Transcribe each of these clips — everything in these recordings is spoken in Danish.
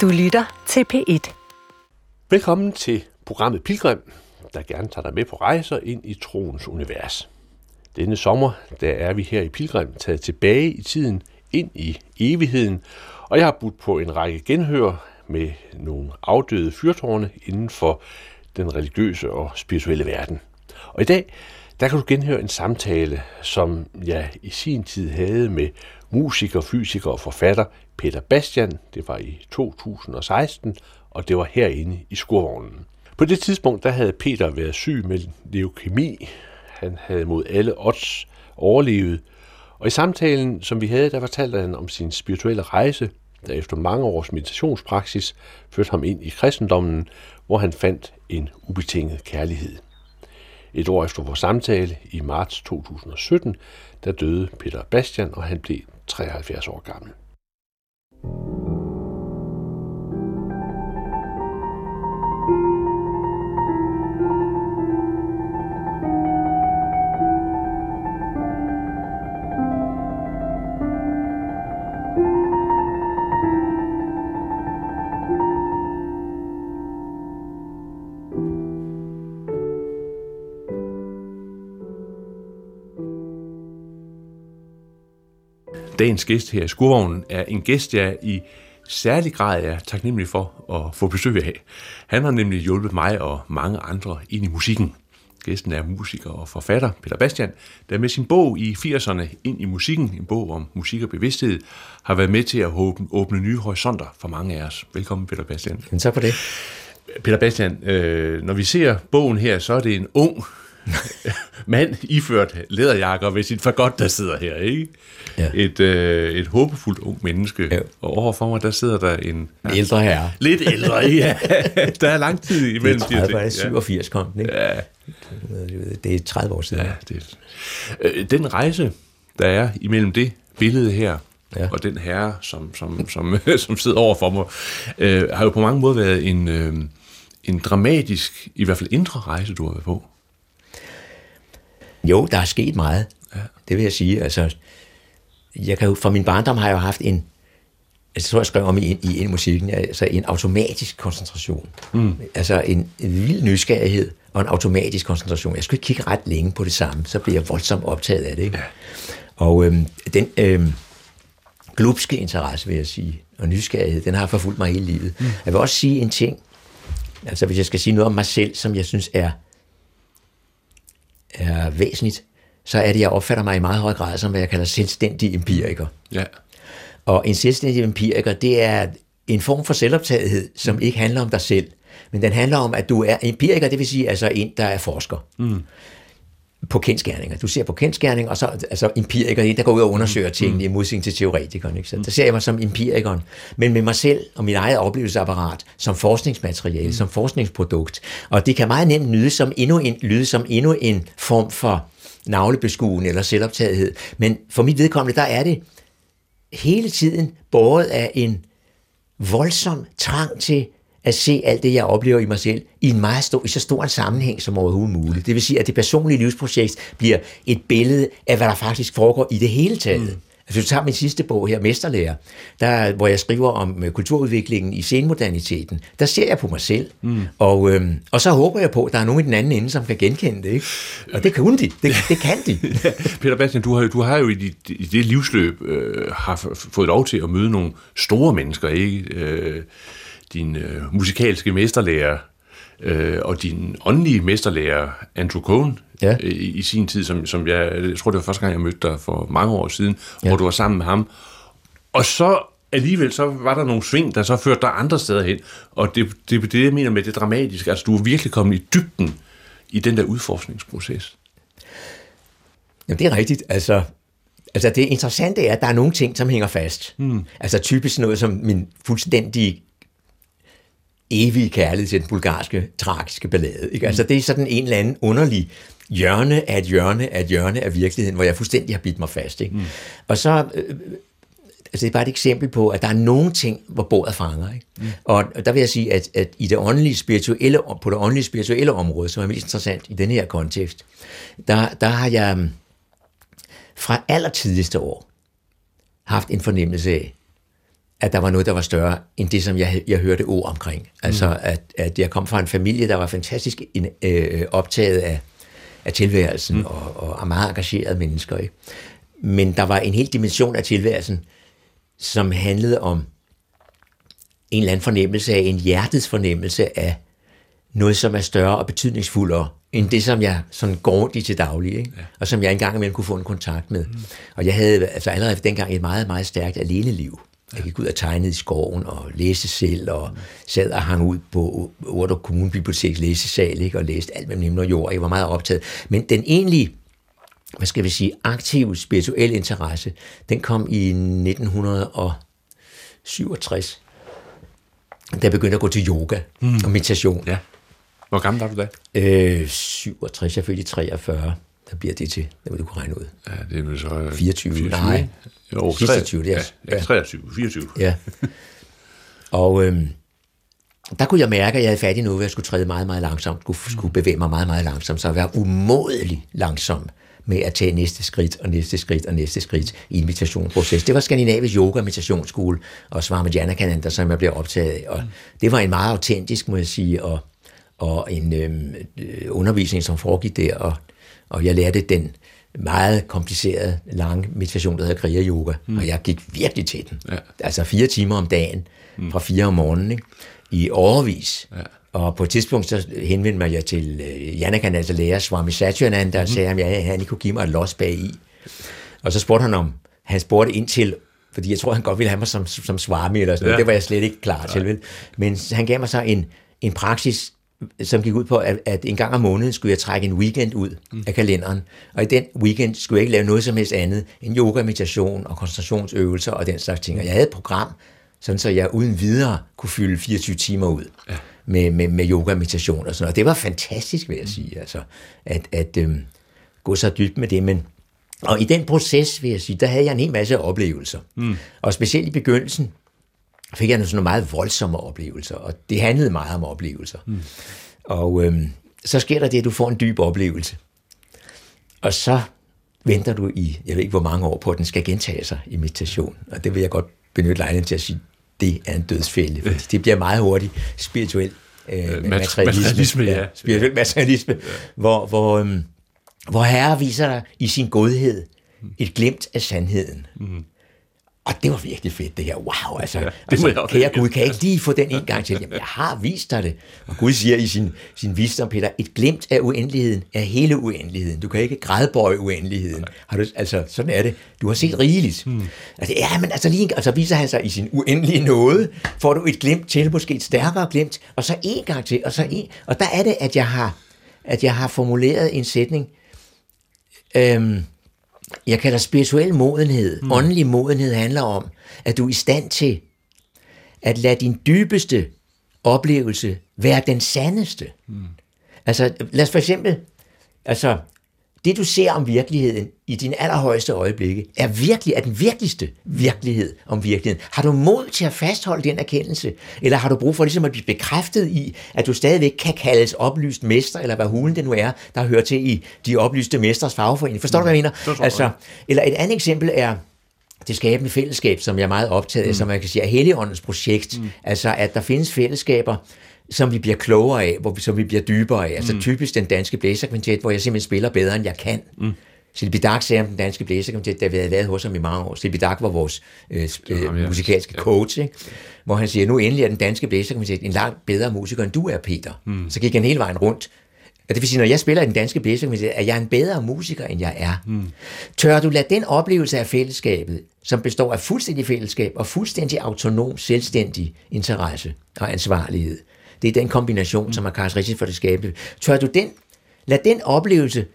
Du lytter til P1. Velkommen til programmet Pilgrim, der gerne tager dig med på rejser ind i troens univers. Denne sommer, der er vi her i Pilgrim taget tilbage i tiden, ind i evigheden, og jeg har budt på en række genhør med nogle afdøde fyrtårne inden for den religiøse og spirituelle verden. Og i dag, der kan du genhøre en samtale, som jeg i sin tid havde med musiker, fysiker og forfatter Peter Bastian. Det var i 2016, og det var herinde i skurvognen. På det tidspunkt, der havde Peter været syg med leukemi. Han havde mod alle odds overlevet. Og i samtalen, som vi havde, der fortalte han om sin spirituelle rejse, der efter mange års meditationspraksis førte ham ind i kristendommen, hvor han fandt en ubetinget kærlighed. Et år efter vores samtale, i marts 2017, der døde Peter Bastian, og han blev 73 år gammel. Dagens gæst her i Skurvognen er en gæst, jeg i særlig grad er taknemmelig for at få besøg af. Han har nemlig hjulpet mig og mange andre ind i musikken. Gæsten er musiker og forfatter Peter Bastian, der med sin bog i 80'erne ind i musikken, en bog om musik og bevidsthed, har været med til at åbne, åbne nye horisonter for mange af os. Velkommen, Peter Bastian. Tak for det. Peter Bastian, øh, når vi ser bogen her, så er det en ung mand iført læderjakker ved sit fagot, der sidder her, ikke? Ja. Et, øh, et håbefuldt ung menneske. Ja. Og overfor mig, der sidder der en... Ja, ældre herre. Lidt ældre, ja. der er lang tid imellem det er 30, de 87 kom den, ikke? Ja. Det er 30 år siden. Ja, det er... Øh, den rejse, der er imellem det billede her, ja. og den herre, som, som, som, som sidder over for mig, øh, har jo på mange måder været en, øh, en dramatisk, i hvert fald indre rejse, du har været på. Jo, der er sket meget. Ja. Det vil jeg sige. Altså, jeg kan jo, fra min barndom har jeg jo haft en, altså, så jeg skrev om i, i, i musikken, altså en automatisk koncentration. Mm. Altså en, en vild nysgerrighed og en automatisk koncentration. Jeg skulle ikke kigge ret længe på det samme, så bliver jeg voldsomt optaget af det. Ikke? Ja. Og øhm, den øhm, glupske interesse, vil jeg sige, og nysgerrighed, den har forfulgt mig hele livet. Mm. Jeg vil også sige en ting, altså hvis jeg skal sige noget om mig selv, som jeg synes er er væsentligt, så er det, jeg opfatter mig i meget høj grad som, hvad jeg kalder selvstændig empiriker. Ja. Og en selvstændig empiriker, det er en form for selvoptagethed, som ikke handler om dig selv, men den handler om, at du er empiriker, det vil sige altså en, der er forsker. Mm på kendskærninger. Du ser på kendskærninger, og så altså empiriker, der går ud og undersøger mm. tingene i modsætning til teoretikeren. Ikke? Så der ser jeg mig som empirikeren, men med mig selv og mit eget oplevelsesapparat som forskningsmateriale, mm. som forskningsprodukt. Og det kan meget nemt lyde som endnu en, lyde som endnu en form for navlebeskuen eller selvoptagethed. Men for mit vedkommende, der er det hele tiden båret af en voldsom trang til at se alt det, jeg oplever i mig selv, i en meget stor, i så stor en sammenhæng som overhovedet muligt. Det vil sige, at det personlige livsprojekt bliver et billede af, hvad der faktisk foregår i det hele taget. Mm. Altså, hvis du tager min sidste bog her, Mesterlærer, der, hvor jeg skriver om øh, kulturudviklingen i senmoderniteten, der ser jeg på mig selv, mm. og, øhm, og så håber jeg på, at der er nogen i den anden ende, som kan genkende det. Ikke? Og det kan de. Det, det kan de. Peter Bastian, du har, du har jo i, dit, i det livsløb øh, har fået lov til at møde nogle store mennesker, ikke? Øh, din øh, musikalske mesterlærer øh, og din åndelige mesterlærer, Andrew Cohen, ja. øh, i, sin tid, som, som jeg, jeg tror, det var første gang, jeg mødte dig for mange år siden, ja. hvor du var sammen med ham. Og så alligevel så var der nogle sving, der så førte dig andre steder hen. Og det, det, det, det jeg mener med det dramatiske, altså du er virkelig kommet i dybden i den der udforskningsproces. Jamen det er rigtigt. Altså, altså det interessante er, at der er nogle ting, som hænger fast. Mm. Altså typisk noget som min fuldstændige evige kærlighed til den bulgarske, tragiske ballade. Ikke? Altså, det er sådan en eller anden underlig hjørne af et hjørne af et hjørne af virkeligheden, hvor jeg fuldstændig har bidt mig fast. Ikke? Mm. Og så, øh, altså det er bare et eksempel på, at der er nogle ting, hvor bordet fanger. Ikke? Mm. Og, der vil jeg sige, at, at i det åndelige spirituelle, på det åndelige spirituelle område, som er mest interessant i den her kontekst, der, der har jeg mm, fra allertidligste år haft en fornemmelse af, at der var noget, der var større end det, som jeg, jeg hørte ord omkring. Altså, mm. at, at jeg kom fra en familie, der var fantastisk in, øh, optaget af, af tilværelsen mm. og, og meget engagerede mennesker. Ikke? Men der var en hel dimension af tilværelsen, som handlede om en eller anden fornemmelse af, en hjertets fornemmelse af noget, som er større og betydningsfuldere end det, som jeg sådan går i til daglig, ikke? Ja. og som jeg engang imellem kunne få en kontakt med. Mm. Og jeg havde altså allerede dengang et meget, meget stærkt aleneliv. Jeg gik ud og tegnede i skoven og læste selv, og sad og hang ud på Order Kommunebiblioteks læsesal, ikke? og læste alt mellem himmel og jord. Jeg var meget optaget. Men den egentlige, hvad skal vi sige, aktive spirituel interesse, den kom i 1967, da jeg begyndte at gå til yoga mm. og meditation. Ja. Hvor gammel var du da? Øh, 67, jeg fødte 43. Der bliver det til, det vil du kunne regne ud. Ja, det er vel så... 24, 24 nej. Jo, 26, det er. Ja, ja, 23, 24. Ja. Og øhm, der kunne jeg mærke, at jeg havde fat i noget, jeg skulle træde meget, meget langsomt, skulle, skulle bevæge mig meget, meget langsomt, så jeg var umådelig langsom med at tage næste skridt og næste skridt og næste skridt i en meditationsproces. Det var Skandinavisk Yoga Meditationsskole og Swami Janakananda, som jeg blev optaget. Og det var en meget autentisk, må jeg sige, og, og en øhm, øh, undervisning, som foregik der, og, og jeg lærte den meget kompliceret, lang meditation, der hedder Kriya Yoga, mm. og jeg gik virkelig til den. Ja. Altså fire timer om dagen, mm. fra fire om morgenen, ikke? i overvis. Ja. Og på et tidspunkt så henvendte mig jeg til uh, Janakan, altså lærer Swami Satyananda, og mm. sagde, at jeg, han ikke kunne give mig et los bag i. Og så spurgte han om, han spurgte ind til, fordi jeg tror, han godt ville have mig som, som Swami eller sådan ja. noget. Det var jeg slet ikke klar Nej. til. Vel? Men han gav mig så en, en praksis, som gik ud på, at, at en gang om måneden skulle jeg trække en weekend ud mm. af kalenderen. Og i den weekend skulle jeg ikke lave noget som helst andet end yoga, meditation og koncentrationsøvelser og den slags ting. Og jeg havde et program, sådan så jeg uden videre kunne fylde 24 timer ud ja. med, med, med yoga og meditation og sådan noget. Det var fantastisk, vil jeg sige, altså, at, at øhm, gå så dybt med det. Men, og i den proces, vil jeg sige, der havde jeg en hel masse oplevelser. Mm. Og specielt i begyndelsen, fik jeg sådan nogle meget voldsomme oplevelser, og det handlede meget om oplevelser. Mm. Og øhm, så sker der det, at du får en dyb oplevelse. Og så venter du i, jeg ved ikke hvor mange år på, at den skal gentage sig i meditation. Og det vil jeg godt benytte lejligheden til at sige, det er en dødsfælde, fordi det bliver meget hurtigt spirituel øh, øh materialisme. materialisme ja. ja. Spirituel materialisme, ja. hvor, hvor, øhm, hvor Herre viser dig i sin godhed et glimt af sandheden. Mm. Og det var virkelig fedt, det her. Wow, altså, ja, det altså jeg kære Gud, kan jeg ikke lige få den en gang til? Jamen, jeg har vist dig det. Og Gud siger i sin, sin visdom, Peter, et glimt af uendeligheden er hele uendeligheden. Du kan ikke grædbøje uendeligheden. Har du, altså, sådan er det. Du har set rigeligt. Hmm. Altså, ja, men altså, lige, altså viser han sig i sin uendelige nåde, får du et glimt til, måske et stærkere glimt, og så en gang til, og så en. Og der er det, at jeg har, at jeg har formuleret en sætning, øhm, jeg kalder spirituel modenhed, mm. åndelig modenhed handler om, at du er i stand til at lade din dybeste oplevelse være den sandeste. Mm. Altså, lad os for eksempel, altså, det du ser om virkeligheden i dine allerhøjeste øjeblikke, er virkelig er den virkeligste virkelighed om virkeligheden. Har du mod til at fastholde den erkendelse? Eller har du brug for ligesom at blive bekræftet i, at du stadigvæk kan kaldes oplyst mester, eller hvad hulen det nu er, der hører til i de oplyste mesters fagforening? Forstår du, hvad jeg mener? Altså, eller et andet eksempel er, det skabende fællesskab, som jeg er meget optaget af, mm. som man kan sige er Helligåndens projekt. Mm. Altså, at der findes fællesskaber, som vi bliver klogere af, hvor vi, som vi bliver dybere af. Altså mm. typisk den danske blæserkvintet, hvor jeg simpelthen spiller bedre, end jeg kan. Mm. Silvi Dak sagde om den danske blæserkvintet, da vi havde været hos ham i mange år. Silvi Dak var vores øh, øh, musikalske coach, ikke? hvor han siger, nu endelig er den danske blæserkvintet en langt bedre musiker, end du er, Peter. Mm. Så gik han hele vejen rundt. Og det vil sige, når jeg spiller i den danske blæserkvintet, er jeg en bedre musiker, end jeg er. Mm. Tør du lade den oplevelse af fællesskabet, som består af fuldstændig fællesskab og fuldstændig autonom, selvstændig interesse og ansvarlighed, det er den kombination, som er karakteristisk for det skabte. Tør du den, lad den oplevelse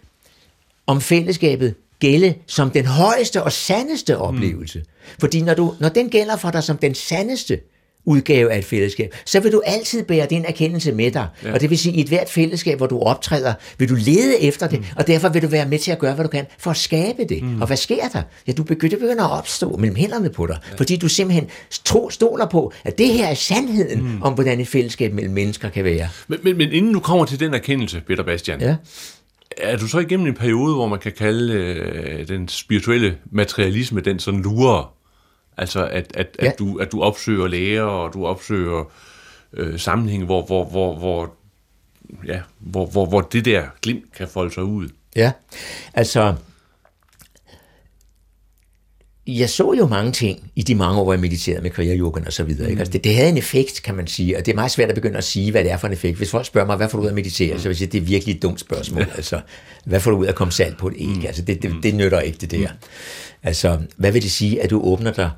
om fællesskabet gælde som den højeste og sandeste oplevelse. Mm. Fordi når, du, når den gælder for dig som den sandeste udgave af et fællesskab, så vil du altid bære den erkendelse med dig. Ja. Og det vil sige, at i et hvert fællesskab, hvor du optræder, vil du lede efter det, mm. og derfor vil du være med til at gøre, hvad du kan for at skabe det. Mm. Og hvad sker der? Ja, du begynder, begynder at opstå mellem hænderne på dig, ja. fordi du simpelthen tro, stoler på, at det her er sandheden mm. om, hvordan et fællesskab mellem mennesker kan være. Men, men, men inden du kommer til den erkendelse, Peter Bastian, ja. er du så igennem en periode, hvor man kan kalde øh, den spirituelle materialisme, den sådan lurer Altså, at, at, ja. at, du, at du opsøger læger, og du opsøger øh, sammenhæng, hvor, hvor, hvor, hvor, ja, hvor, hvor, hvor det der glimt kan folde sig ud. Ja, altså jeg så jo mange ting i de mange år, jeg mediterede med kriya yoga og så videre. Mm. Ikke? Altså det, det havde en effekt, kan man sige, og det er meget svært at begynde at sige, hvad det er for en effekt. Hvis folk spørger mig, hvad får du ud af at meditere, mm. så vil jeg sige, det er virkelig et dumt spørgsmål. Altså, hvad får du ud af at komme salt på et æg? Mm. Altså, det, det, det nytter ikke, det der. Mm. Altså, hvad vil det sige, at du åbner dig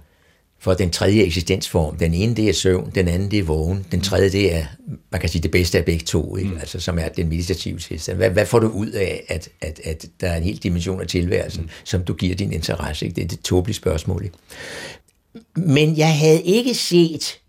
for den tredje eksistensform. Den ene, det er søvn, den anden, det er vågen, den tredje, det er, man kan sige, det bedste af begge to, ikke? Mm. Altså, som er den meditative tilstand. Hvad, hvad får du ud af, at, at, at der er en hel dimension af tilværelsen, mm. som du giver din interesse? Ikke? Det er det tåbelige spørgsmål. Ikke? Men jeg havde ikke set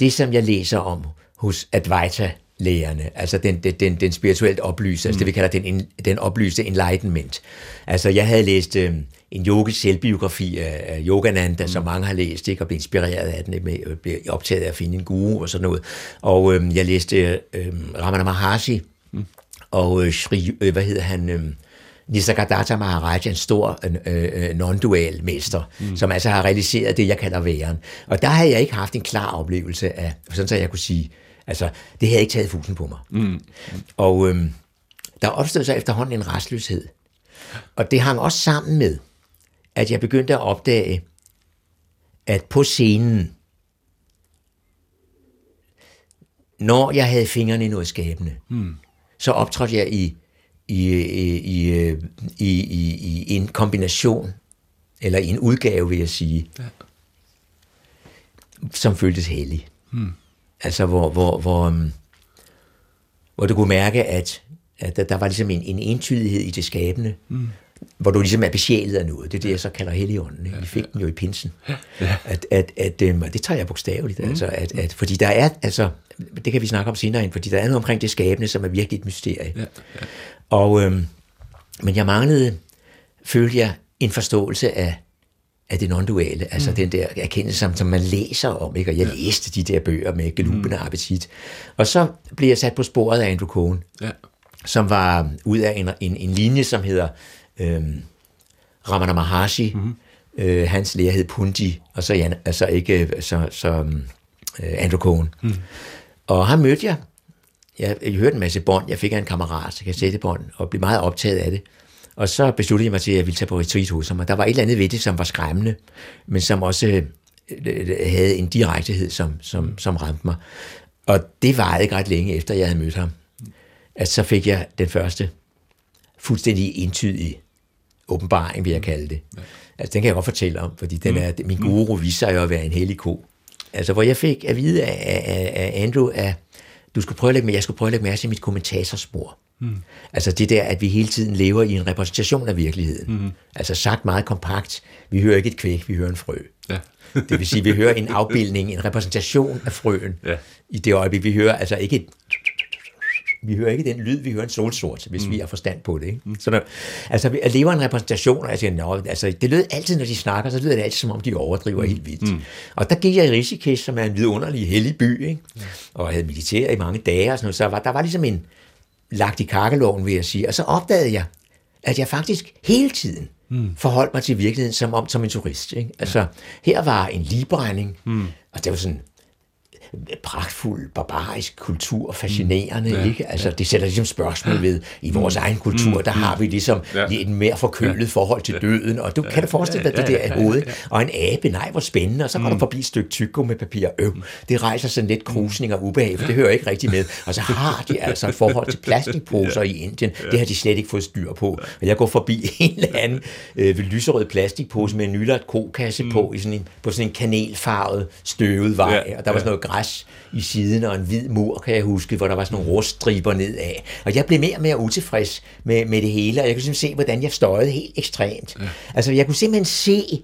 det, som jeg læser om hos Advaita lægerne, altså den, den, den, den spirituelt oplyste, mm. altså det vi kalder den, den oplyste enlightenment. Altså jeg havde læst øh, en yogisk selvbiografi af, af Yogananda, mm. som mange har læst, ikke, og blev inspireret af den, med, øh, blev optaget af at finde en guru og sådan noget. Og øh, jeg læste øh, Ramana Maharshi, mm. og øh, Shri, øh, hvad hedder han... Øh, Nisargadatta Maharaj, en stor øh, øh, non-dual mester, mm. som altså har realiseret det, jeg kalder væren. Og der har jeg ikke haft en klar oplevelse af, sådan så jeg kunne sige, altså, det havde ikke taget fusen på mig. Mm. Og øh, der opstod så efterhånden en restløshed. Og det hang også sammen med, at jeg begyndte at opdage, at på scenen, når jeg havde fingrene i noget skabende, mm. så optrådte jeg i, i, i, i, i, i, i en kombination, eller i en udgave, vil jeg sige, ja. som føltes hellig. Mm. Altså, hvor, hvor, hvor, um, hvor du kunne mærke, at, at der, der var ligesom en, en entydighed i det skabende, mm hvor du ligesom er besjælet af noget. Det er det, jeg så kalder Helligånden. Ikke? Vi fik den jo i pinsen. At, at, at, øhm, det tager jeg bogstaveligt. Mm. Altså, at, at, fordi der er, altså, det kan vi snakke om senere fordi der er noget omkring det skabende, som er virkelig et mysterie. Ja. Ja. Og, øhm, men jeg manglede, følte jeg, en forståelse af, af det non-duale, altså mm. den der erkendelse, som, som man læser om, ikke? og jeg ja. læste de der bøger med gelubende mm. appetit. Og så blev jeg sat på sporet af Andrew Cohen, ja. som var ud af en, en, en linje, som hedder øh, Ramana Maharshi, mm-hmm. øh, hans lærer hed Pundi, og så, Jan, altså ikke så, så øh, Andrew Cohen. Mm. Og ham mødte jeg. jeg. Jeg hørte en masse bånd. Jeg fik af en kammerat, så jeg bånd, og blev meget optaget af det. Og så besluttede jeg mig til, at jeg ville tage på retreat hos ham. Og der var et eller andet ved det, som var skræmmende, men som også øh, havde en direktehed, som, som, som ramte mig. Og det var ikke ret længe efter, jeg havde mødt ham, at så fik jeg den første fuldstændig entydige åbenbaring, vil jeg kalde det. Altså, den kan jeg godt fortælle om, fordi den er, min mm. guru viser sig jo at være en hellig ko. Altså, hvor jeg fik at vide af, af, af Andrew, at du skulle prøve at lægge, jeg skulle prøve at lægge mærke til mit kommentatorspor. Mm. Altså det der, at vi hele tiden lever i en repræsentation af virkeligheden. Mm. Altså sagt meget kompakt, vi hører ikke et kvæk, vi hører en frø. Ja. det vil sige, vi hører en afbildning, en repræsentation af frøen ja. i det øjeblik. Vi hører altså ikke et vi hører ikke den lyd, vi hører en solsort, hvis mm. vi har forstand på det. Ikke? Mm. Så der, altså, vi lever en repræsentation, og jeg siger, Nå, altså, det lyder altid, når de snakker, så lyder det altid, som om de overdriver mm. helt vildt. Mm. Og der gik jeg i Rishikesh, som er en vidunderlig hellig by, ikke? Og jeg havde militær i mange dage, og sådan noget, så var, der var ligesom en lagt i kakkeloven, vil jeg sige. Og så opdagede jeg, at jeg faktisk hele tiden mm. forholdt mig til virkeligheden som om som en turist. Ikke? Altså, ja. her var en ligebrænding, mm. og det var sådan pragtfuld, barbarisk kultur, fascinerende, mm. ja, ikke? Altså, ja. det sætter ligesom spørgsmål ved, i vores mm. egen kultur, mm. der har vi ligesom ja. en mere forkølet ja. forhold til døden, og du ja. kan du forestille dig ja, det der i hovedet, ja, ja. og en abe, nej, hvor spændende, og så går mm. der forbi et stykke tyko med papir, øv, mm. det rejser sådan lidt krusning og ubehag, for det hører ikke rigtig med, og så har de altså et forhold til plastikposer i Indien, det har de slet ikke fået styr på, og jeg går forbi en eller anden øh, lyserød plastikpose med en nylagt kokasse mm. på, i sådan en, på sådan en kanelfarvet, støvet vej, ja. og der var sådan noget græs græs i siden og en hvid mur, kan jeg huske, hvor der var sådan nogle ruststriber nedad. Og jeg blev mere og mere utilfreds med, med det hele, og jeg kunne simpelthen se, hvordan jeg støjede helt ekstremt. Ja. Altså, jeg kunne simpelthen se,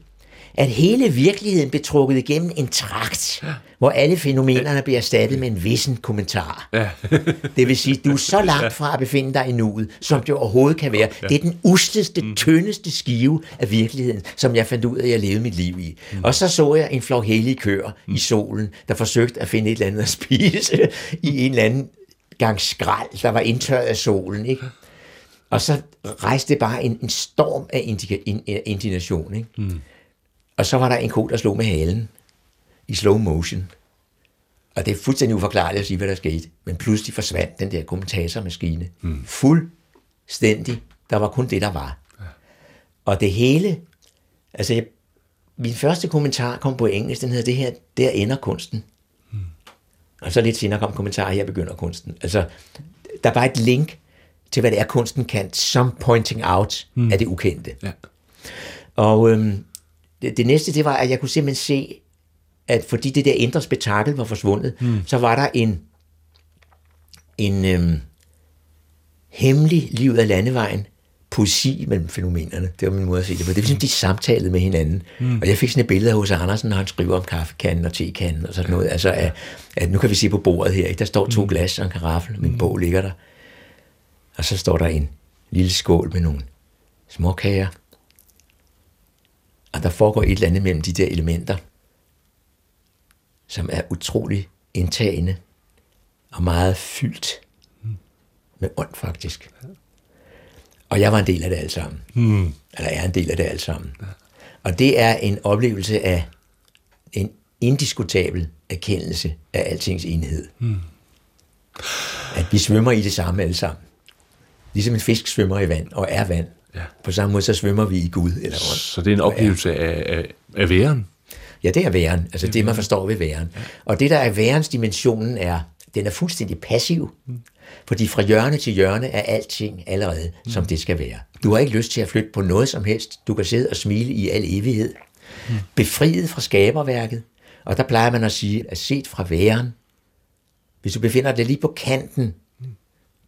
at hele virkeligheden blev trukket igennem en trakt, ja. hvor alle fænomenerne bliver erstattet med en vissen kommentar. Ja. det vil sige, du er så langt fra at befinde dig i nuet, som det overhovedet kan være. Ja. Det er den usteste, mm. tyndeste skive af virkeligheden, som jeg fandt ud af, at jeg levede mit liv i. Mm. Og så så jeg en flok hellige køer mm. i solen, der forsøgte at finde et eller andet at spise i en eller anden gang skrald, der var indtørret af solen. Ikke? Og så rejste det bare en, en storm af indignation. Ikke? Mm. Og så var der en ko, der slog med halen i slow motion. Og det er fuldstændig uforklarligt at sige, hvad der skete. Men pludselig forsvandt den der kommentatormaskine. Mm. Fuldstændig. Der var kun det, der var. Ja. Og det hele, altså jeg, min første kommentar kom på engelsk, den hedder det her, der ender kunsten. Mm. Og så lidt senere kom kommentar, her begynder kunsten. Altså, der var et link til, hvad det er, kunsten kan, som pointing out mm. af det ukendte. Ja. Og øhm, det, det næste, det var, at jeg kunne simpelthen se, at fordi det der indre spektakel var forsvundet, mm. så var der en, en øhm, hemmelig liv af landevejen, poesi mellem fænomenerne. Det var min måde at se det på. Det var ligesom, de samtalede med hinanden. Mm. Og jeg fik sådan et billede af H.C. Andersen, når han skriver om kaffekanden og tekanden og sådan noget. Altså, at, at nu kan vi se på bordet her, ikke? der står to mm. glas og en karaffel, min mm. bog ligger der. Og så står der en lille skål med nogle småkager. Og der foregår et eller andet mellem de der elementer, som er utrolig indtagende og meget fyldt med ånd faktisk. Og jeg var en del af det alt sammen. Mm. Eller jeg er en del af det alt sammen. Og det er en oplevelse af en indiskutabel erkendelse af altings enhed. Mm. At vi svømmer i det samme alle sammen. Ligesom en fisk svømmer i vand og er vand. Ja. På samme måde så svømmer vi i Gud. Eller rundt, så det er en oplevelse af, af, af væren? Ja, det er væren. Altså det, det man forstår ved væren. Ja. Og det, der er værens dimensionen, er, den er fuldstændig passiv. Mm. Fordi fra hjørne til hjørne er alting allerede, mm. som det skal være. Du har ikke lyst til at flytte på noget som helst. Du kan sidde og smile i al evighed. Mm. Befriet fra skaberværket. Og der plejer man at sige, at set fra væren, hvis du befinder dig lige på kanten,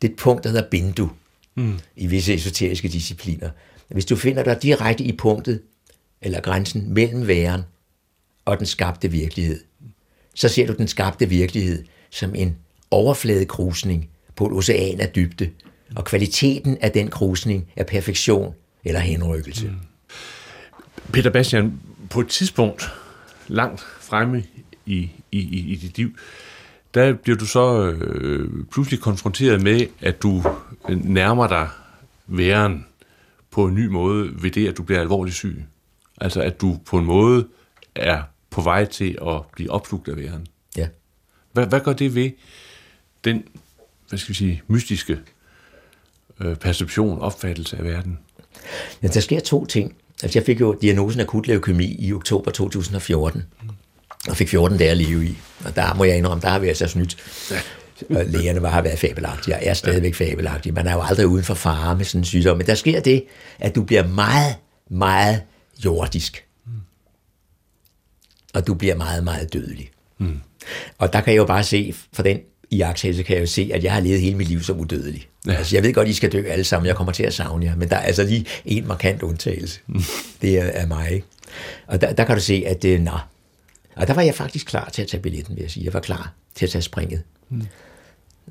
det er et punkt, der hedder bindu, mm. i visse esoteriske discipliner. Hvis du finder dig direkte i punktet, eller grænsen mellem væren og den skabte virkelighed, så ser du den skabte virkelighed som en overfladekrusning på et ocean af dybde, og kvaliteten af den krusning er perfektion eller henrykkelse. Mm. Peter Bastian, på et tidspunkt langt fremme i, i, i, i dit liv, der bliver du så øh, pludselig konfronteret med, at du nærmer dig væren på en ny måde ved det, at du bliver alvorligt syg. Altså at du på en måde er på vej til at blive opslugt af væren. Ja. Hvad, hvad gør det ved den, hvad skal vi sige, mystiske øh, perception, opfattelse af verden? Ja, der sker to ting. Altså, jeg fik jo diagnosen akut leukemi i oktober 2014, og fik 14 dage at leve i. Og der må jeg indrømme, der har vi altså snydt. Og lægerne var, har været fabelagtige, og er stadigvæk fabelagtige. Man er jo aldrig uden for fare med sådan en sygdom. Men der sker det, at du bliver meget, meget jordisk. Og du bliver meget, meget dødelig. Mm. Og der kan jeg jo bare se, for den iagtagelse kan jeg jo se, at jeg har levet hele mit liv som udødelig. Ja. Altså, jeg ved godt, I skal dø alle sammen, jeg kommer til at savne jer, men der er altså lige en markant undtagelse. Mm. Det er, er mig. Og der, der kan du se, at det, nå. Og der var jeg faktisk klar til at tage billetten, vil jeg sige. Jeg var klar til at tage springet. Mm.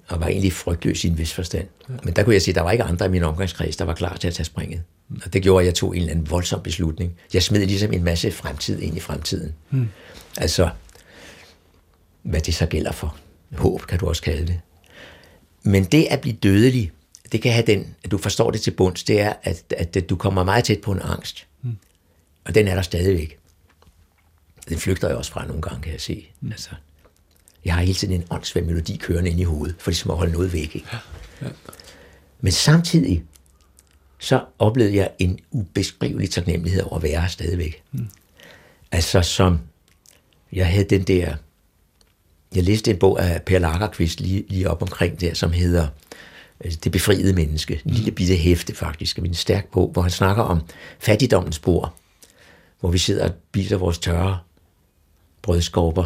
Og var egentlig frygtløs i en vis forstand. Ja. Men der kunne jeg sige, at der var ikke andre i min omgangskreds, der var klar til at tage springet. Mm. Og det gjorde, at jeg tog en eller anden voldsom beslutning. Jeg smed ligesom en masse fremtid ind i fremtiden. Mm. Altså, hvad det så gælder for håb, kan du også kalde det. Men det at blive dødelig, det kan have den, at du forstår det til bunds, det er, at, at du kommer meget tæt på en angst. Mm. Og den er der stadigvæk. Den flygter jeg også fra nogle gange, kan jeg se. Mm. Altså, jeg har hele tiden en åndssvær melodi kørende ind i hovedet, for ligesom at holde noget væk. Ikke? Ja. Ja. Men samtidig, så oplevede jeg en ubeskrivelig taknemmelighed over at være her stadigvæk. Mm. Altså som, jeg havde den der jeg læste en bog af Per Lagerqvist lige, lige op omkring der, som hedder øh, Det befriede menneske. En lille bitte hæfte faktisk, en stærk bog, hvor han snakker om fattigdommens spor, hvor vi sidder og spiser vores tørre brødskorper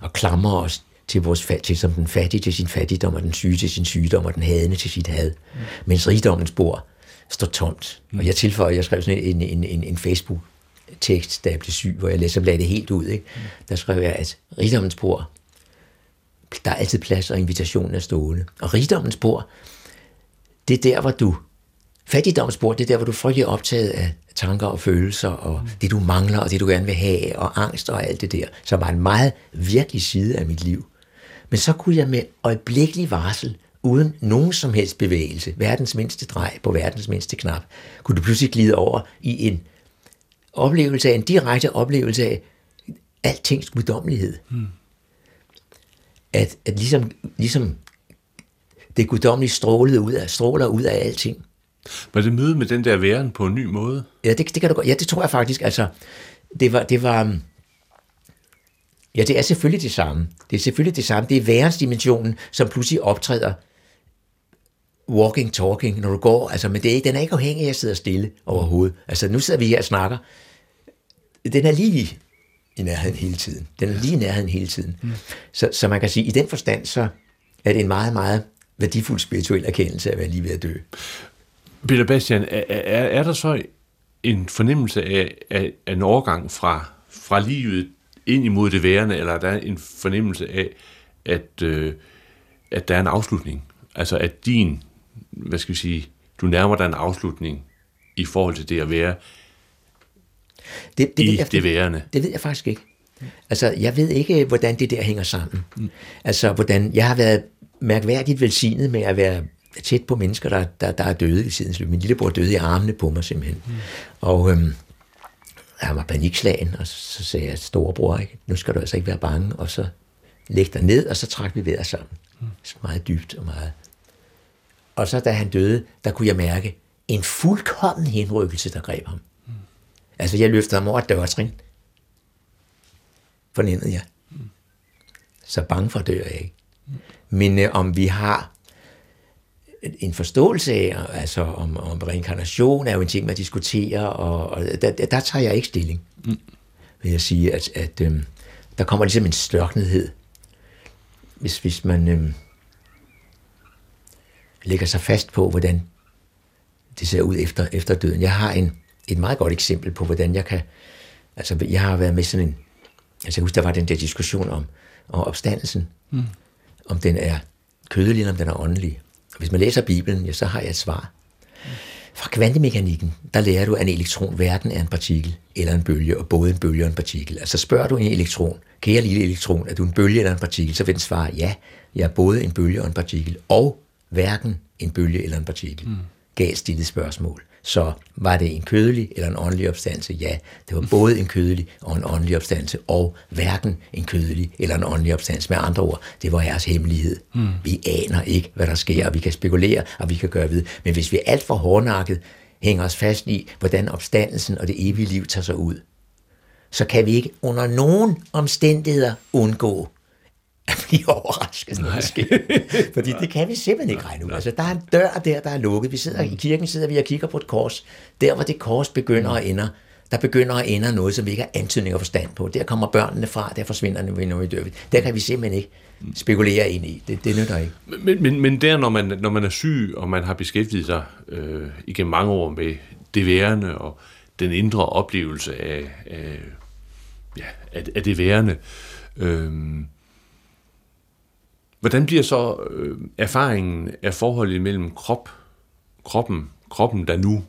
og klamrer os til, vores, til som den fattige til sin fattigdom, og den syge til sin sygdom, og den hadende til sit had. Mm. Mens rigdommens spor står tomt. Mm. Og jeg tilføjer, jeg skrev sådan en, en, en, en Facebook tekst, da jeg blev syg, hvor jeg læste lagde det helt ud. Ikke? Mm. Der skrev jeg, at rigdommens spor der er altid plads, og invitationen er stående. Og rigdommens bord, det er der, hvor du... Fattigdommens bord, det er der, hvor du frygtelig optaget af tanker og følelser, og mm. det du mangler, og det du gerne vil have, og angst og alt det der, som var en meget virkelig side af mit liv. Men så kunne jeg med øjeblikkelig varsel, uden nogen som helst bevægelse, verdens mindste drej på verdens mindste knap, kunne du pludselig glide over i en oplevelse af, en direkte oplevelse af altings guddommelighed. Mm. At, at ligesom, ligesom det guddommelige strålede ud af, stråler ud af alting. Var det møde med den der væren på en ny måde? Ja, det, det kan du godt. Ja, det tror jeg faktisk. Altså, det var, det var, ja, det er selvfølgelig det samme. Det er selvfølgelig det samme. Det er værensdimensionen, som pludselig optræder walking, talking, når du går. Altså, men det er, den er ikke afhængig af at sidde stille overhovedet. Altså, nu sidder vi her og snakker. Den er lige i nærheden hele tiden. Den er lige i nærheden hele tiden. Mm. Så, så man kan sige, at i den forstand, så er det en meget, meget værdifuld spirituel erkendelse at være lige ved at dø. Peter Bastian, er, er, er der så en fornemmelse af, af, af en overgang fra, fra livet ind imod det værende, eller er der en fornemmelse af, at, øh, at der er en afslutning? Altså at din, hvad skal vi sige, du nærmer dig en afslutning i forhold til det at være det, det i jeg, det værende? Det ved jeg faktisk ikke. Altså, jeg ved ikke, hvordan det der hænger sammen. Mm. Altså, hvordan jeg har været mærkværdigt velsignet med at være tæt på mennesker, der, der, der er døde i tidens løb. Min lillebror døde i armene på mig simpelthen. Mm. Og øhm, han var panikslagen, og så sagde jeg, storebror, ikke? nu skal du altså ikke være bange, og så læg dig ned, og så trak vi vejret sammen. Mm. Så meget dybt og meget. Og så da han døde, der kunne jeg mærke en fuldkommen henrykkelse, der greb ham. Mm. Altså jeg løftede ham over et dørtrin. Fornemmede jeg. Mm. Så bange for dør jeg ikke. Mm. Men øh, om vi har en forståelse af, altså om, om reinkarnation er jo en ting, man diskuterer, og, og der, der tager jeg ikke stilling, mm. vil jeg sige, at, at øhm, der kommer ligesom en størknedhed, hvis, hvis man øhm, lægger sig fast på, hvordan det ser ud efter, efter døden. Jeg har en, et meget godt eksempel på, hvordan jeg kan, altså jeg har været med sådan en, altså jeg husker, der var den der diskussion om, om opstandelsen, mm. om den er kødelig, eller om den er åndelig. Hvis man læser Bibelen, ja, så har jeg et svar. Fra kvantemekanikken, der lærer du, at en elektron hverken er en partikel eller en bølge, og både en bølge og en partikel. Altså spørger du en elektron, kære lille elektron, er du en bølge eller en partikel, så vil den svare, ja, jeg er både en bølge og en partikel, og hverken en bølge eller en partikel. Mm. Gav stillet spørgsmål. Så var det en kødelig eller en åndelig opstandelse? Ja, det var både en kødelig og en åndelig opstandelse, og hverken en kødelig eller en åndelig opstandelse. Med andre ord, det var jeres hemmelighed. Mm. Vi aner ikke, hvad der sker, og vi kan spekulere, og vi kan gøre ved. Men hvis vi er alt for hårdnakket hænger os fast i, hvordan opstandelsen og det evige liv tager sig ud, så kan vi ikke under nogen omstændigheder undgå at blive overrasket, når det sker. Fordi det kan vi simpelthen ikke regne ud. Altså, der er en dør der, der er lukket. Vi sidder i kirken, sidder vi og kigger på et kors. Der, hvor det kors begynder at ende, der begynder at ende noget, som vi ikke har antydning og forstand på. Der kommer børnene fra, der forsvinder vi, når vi dør. Der kan vi simpelthen ikke spekulere ind i. Det, det nytter ikke. Men, men, men der, når man, når man er syg, og man har beskæftiget sig øh, igennem mange år med det værende, og den indre oplevelse af, af, ja, af, af det værende, øh, Hvordan bliver så øh, erfaringen af forholdet mellem krop, kroppen, kroppen, der nu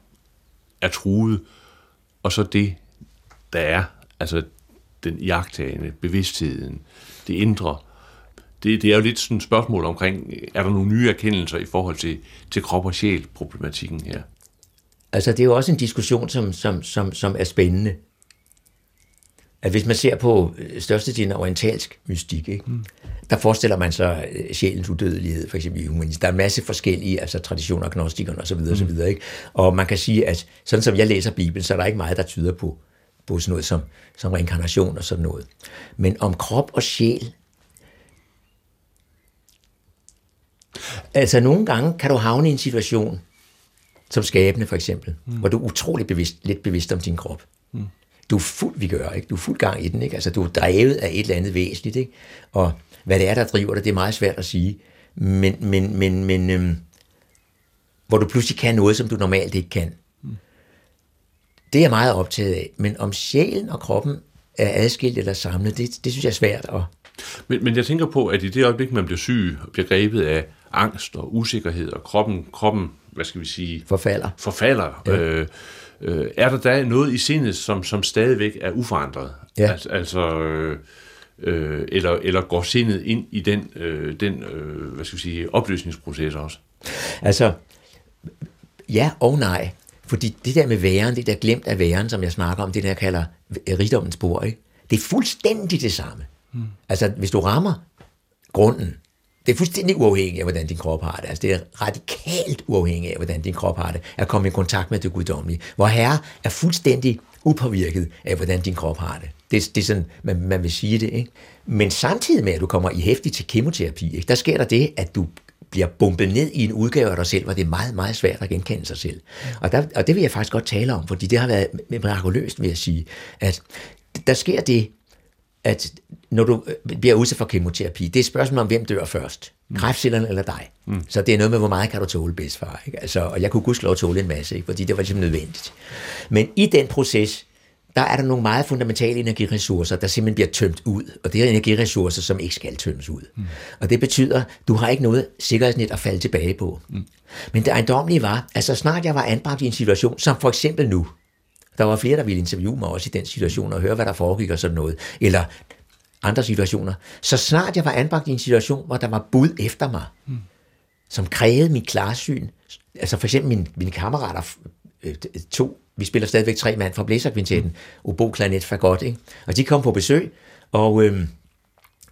er truet, og så det, der er, altså den jagtagende, bevidstheden, det indre. Det, det er jo lidt sådan et spørgsmål omkring, er der nogle nye erkendelser i forhold til, til krop og sjæl problematikken her? Altså det er jo også en diskussion, som, som, som, som er spændende at hvis man ser på øh, størstedelen af orientalsk mystik, ikke, mm. der forestiller man sig øh, sjælens udødelighed, for eksempel i humanisme. Der er en masse forskellige altså traditioner, gnostikerne osv. Mm. osv. Ikke? Og man kan sige, at sådan som jeg læser Bibelen, så er der ikke meget, der tyder på, på sådan noget som, som reinkarnation og sådan noget. Men om krop og sjæl, altså nogle gange kan du havne i en situation, som skabende for eksempel, mm. hvor du er utrolig bevidst, lidt bevidst om din krop. Mm du er fuld vi gør, ikke? Du er fuld gang i den, ikke? Altså, du er drevet af et eller andet væsentligt, ikke? Og hvad det er, der driver dig, det er meget svært at sige. Men, men, men, men øhm, hvor du pludselig kan noget, som du normalt ikke kan. Det er jeg meget optaget af. Men om sjælen og kroppen er adskilt eller samlet, det, det synes jeg er svært at... Men, men jeg tænker på, at i det øjeblik, man bliver syg og bliver grebet af angst og usikkerhed, og kroppen, kroppen hvad skal vi sige... Forfalder. Forfalder. Ja. Øh, øh, er der da noget i sindet, som, som stadigvæk er uforandret? Ja. Altså, altså øh, øh, eller, eller går sindet ind i den, øh, den øh, hvad skal vi sige, opløsningsproces også? Altså, ja og nej. Fordi det der med væren, det der glemt af væren, som jeg snakker om, det der jeg kalder rigdommens spor, ikke? det er fuldstændig det samme. Mm. Altså, hvis du rammer grunden, det er fuldstændig uafhængigt af, hvordan din krop har det. Altså, det er radikalt uafhængigt af, hvordan din krop har det, at komme i kontakt med det guddommelige. Hvor herre er fuldstændig upåvirket af, hvordan din krop har det. Det, det er sådan, man, man vil sige det. Ikke? Men samtidig med, at du kommer i hæftig til kemoterapi, ikke, der sker der det, at du bliver bumpet ned i en udgave af dig selv, hvor det er meget, meget svært at genkende sig selv. Og, der, og det vil jeg faktisk godt tale om, fordi det har været mirakuløst, vil jeg sige, at der sker det, at når du øh, bliver udsat for kemoterapi, det er et spørgsmål om, hvem dør først. Mm. Kræftcellerne eller dig. Mm. Så det er noget med, hvor meget kan du tåle bedst far. Ikke? Altså, og jeg kunne gudskelov tåle en masse, ikke? fordi det var ligesom nødvendigt. Men i den proces, der er der nogle meget fundamentale energiressourcer, der simpelthen bliver tømt ud. Og det er energiressourcer, som ikke skal tømmes ud. Mm. Og det betyder, du har ikke noget sikkerhedsnet at falde tilbage på. Mm. Men det ejendomlige var, at så snart jeg var anbragt i en situation, som for eksempel nu, der var flere, der ville interviewe mig også i den situation og høre, hvad der foregik og sådan noget. Eller andre situationer. Så snart jeg var anbragt i en situation, hvor der var bud efter mig, mm. som krævede mit klarsyn, altså for eksempel mine, mine kammerater, øh, to, vi spiller stadigvæk tre mand fra Blæserkvintetten, mm. obo, klanet, fagot, ikke? og de kom på besøg, og, øhm,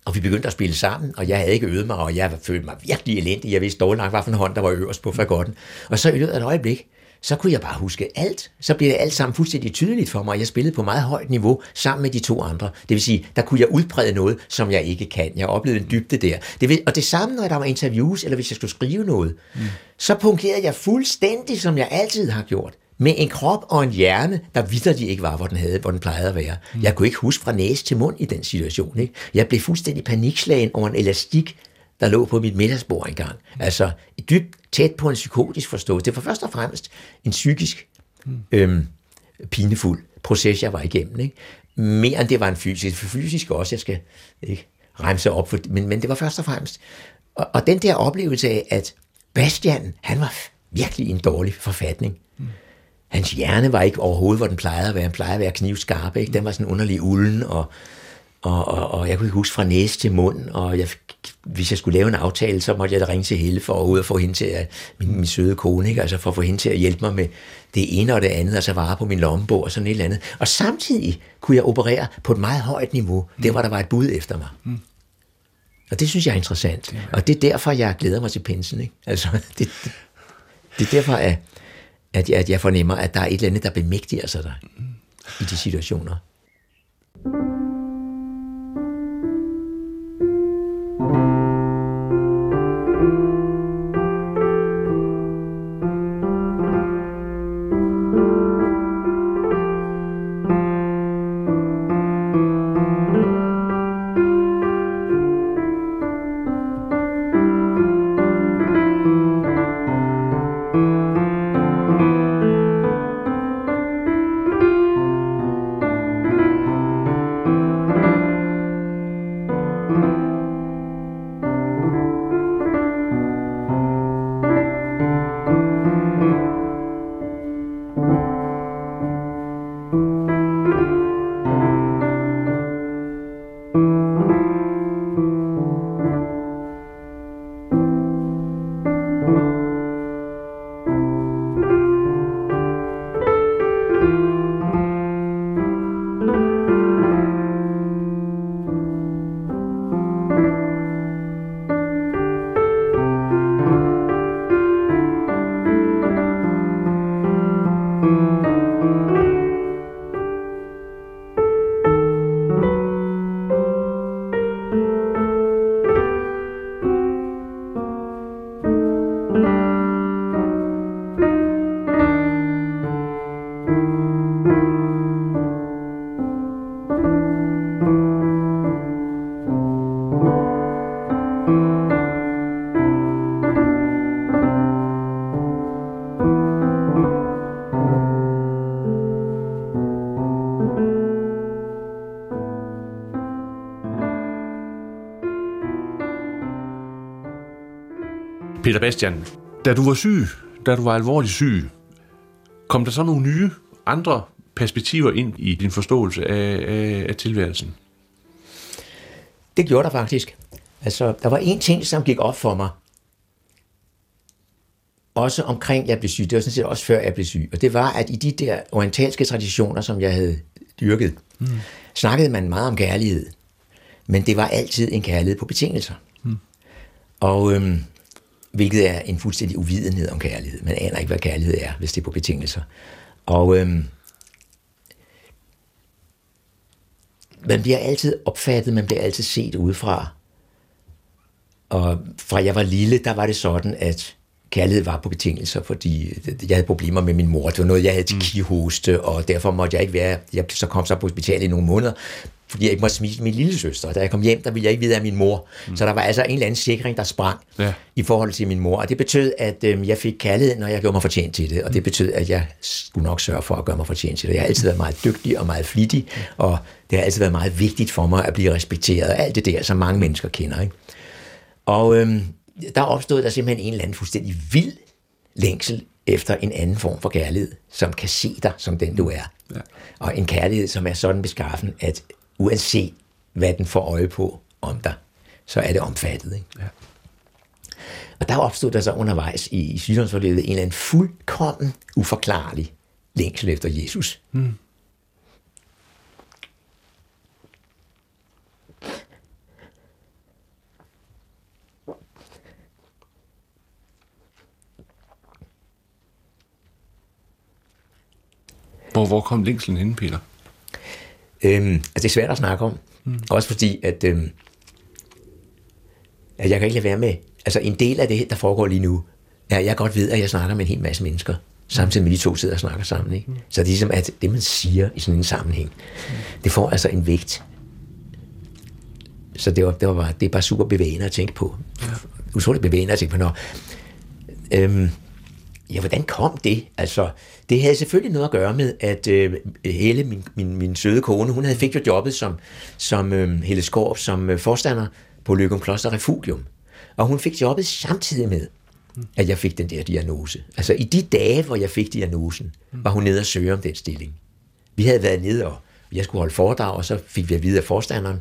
og vi begyndte at spille sammen, og jeg havde ikke øvet mig, og jeg følte mig virkelig elendig. Jeg vidste dårligt nok, hvilken hånd, der var øverst på fagotten. Og så i løbet af et øjeblik, så kunne jeg bare huske alt. Så blev det alt sammen fuldstændig tydeligt for mig. Jeg spillede på meget højt niveau sammen med de to andre. Det vil sige, der kunne jeg udbrede noget, som jeg ikke kan. Jeg oplevede en dybde der. Det vil, og det samme, når der var interviews, eller hvis jeg skulle skrive noget, mm. så punkerede jeg fuldstændig, som jeg altid har gjort med en krop og en hjerne, der vidderligt ikke var, hvor den, havde, hvor den plejede at være. Mm. Jeg kunne ikke huske fra næse til mund i den situation. Ikke? Jeg blev fuldstændig panikslagen over en elastik, der lå på mit middagsbord engang. Mm. Altså dybt tæt på en psykotisk forståelse. Det var først og fremmest en psykisk mm. øhm, pinefuld proces, jeg var igennem. Ikke? Mere end det var en fysisk. For fysisk også, jeg skal ikke remse op, for, men, men det var først og fremmest. Og, og den der oplevelse af, at Bastian, han var virkelig en dårlig forfatning. Mm. Hans hjerne var ikke overhovedet, hvor den plejede at være. Han plejede at være knivskarp. Ikke? Den var sådan underlig ulden, og, og, og, og jeg kunne ikke huske fra næse til mund, og jeg, hvis jeg skulle lave en aftale, så måtte jeg da ringe til Helle for at ud og få hende til at, min, min søde kone, ikke? altså for at få hende til at hjælpe mig med det ene og det andet, altså vare på min lommebog og sådan et eller andet. Og samtidig kunne jeg operere på et meget højt niveau, mm. der hvor der var et bud efter mig. Mm. Og det synes jeg er interessant. Og det er derfor, jeg glæder mig til pensen. Ikke? Altså, det, det, det er derfor, at, at, jeg, at jeg fornemmer, at der er et eller andet, der bemægtiger sig der mm. i de situationer. Peter Bastian, da du var syg, da du var alvorligt syg, kom der så nogle nye, andre perspektiver ind i din forståelse af, af, af tilværelsen? Det gjorde der faktisk. Altså, der var en ting, som gik op for mig. også omkring jeg blev syg, det var sådan set også før jeg blev syg, og det var, at i de der orientalske traditioner, som jeg havde dyrket, mm. snakkede man meget om kærlighed, men det var altid en kærlighed på betingelser. Mm. Og øhm, hvilket er en fuldstændig uvidenhed om kærlighed. Man aner ikke, hvad kærlighed er, hvis det er på betingelser. Og øhm, man bliver altid opfattet, man bliver altid set udefra. Og fra jeg var lille, der var det sådan, at kærlighed var på betingelser, fordi jeg havde problemer med min mor. Det var noget, jeg havde til mm. kihoste, og derfor måtte jeg ikke være... Jeg så kom så på hospitalet i nogle måneder, fordi jeg ikke måtte smide min lille søster. Da jeg kom hjem, der ville jeg ikke vide af min mor. Mm. Så der var altså en eller anden sikring, der sprang ja. i forhold til min mor. Og det betød, at øh, jeg fik kærlighed, når jeg gjorde mig fortjent til det. Og det mm. betød, at jeg skulle nok sørge for at gøre mig fortjent til det. Jeg har altid været meget dygtig og meget flittig, og det har altid været meget vigtigt for mig at blive respekteret. Alt det der, som mange mennesker kender. Ikke? Og øh, der opstod der simpelthen en eller anden fuldstændig vild længsel efter en anden form for kærlighed, som kan se dig som den du er. Ja. Og en kærlighed, som er sådan beskaffen, at uanset hvad den får øje på om dig, så er det omfattet. Ikke? Ja. Og der opstod der så undervejs i, i sygdomsforløbet en eller anden fuldkommen uforklarlig længsel efter Jesus. Mm. Hvor, hvor kom længslen hen, Peter? Øhm, altså det er svært at snakke om. Mm. Også fordi, at, øhm, at jeg kan ikke lade være med. Altså en del af det, der foregår lige nu, er, at jeg godt ved, at jeg snakker med en hel masse mennesker, samtidig med de to sidder og snakker sammen. Ikke? Mm. Så det er ligesom, at det, man siger i sådan en sammenhæng, mm. det får altså en vægt. Så det, var, det, var bare, det er bare super bevægende at tænke på. Ja. Utroligt bevægende at tænke på, når... Øhm, ja, hvordan kom det? Altså, det havde selvfølgelig noget at gøre med, at øh, Helle, min, min, min søde kone, hun havde fik jo jobbet som, som øh, Helle Skorp, som øh, forstander på Løgum Kloster Refugium. Og hun fik jobbet samtidig med, at jeg fik den der diagnose. Altså i de dage, hvor jeg fik diagnosen, var hun nede og søge om den stilling. Vi havde været nede, og jeg skulle holde foredrag, og så fik vi at vide af forstanderen,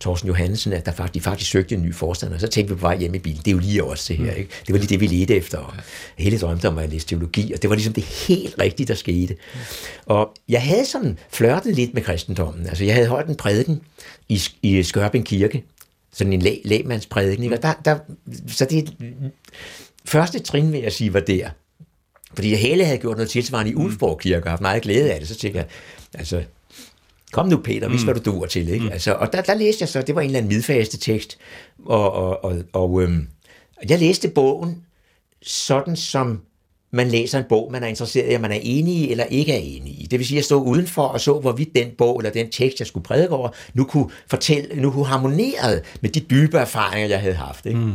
Thorsten Johansen, at der faktisk, de faktisk søgte en ny forstander. Så tænkte vi på vej hjem i bilen, det er jo lige også det her. Ikke? Det var lige det, vi ledte efter. Og hele drømte om at læse teologi, og det var ligesom det helt rigtige, der skete. Og jeg havde sådan flørtet lidt med kristendommen. Altså, jeg havde holdt en prædiken i, i Skørping Kirke, sådan en læ, lægmandsprædiken, ikke? Og der, der, så det første trin, vil jeg sige, var der. Fordi jeg hele havde gjort noget tilsvarende i Ulfborg Kirke, og haft meget glæde af det, så tænkte jeg, altså, kom nu Peter, vis hvad du duer til. Ikke? Mm. Altså, og der, der læste jeg så, det var en eller anden midfaste tekst, og, og, og, og øhm, jeg læste bogen sådan, som man læser en bog, man er interesseret i, om man er enig i eller ikke er enig i. Det vil sige, at jeg stod udenfor og så, hvorvidt den bog eller den tekst, jeg skulle prædike over, nu kunne fortælle, nu kunne harmonere med de dybe erfaringer, jeg havde haft. Ikke? Mm.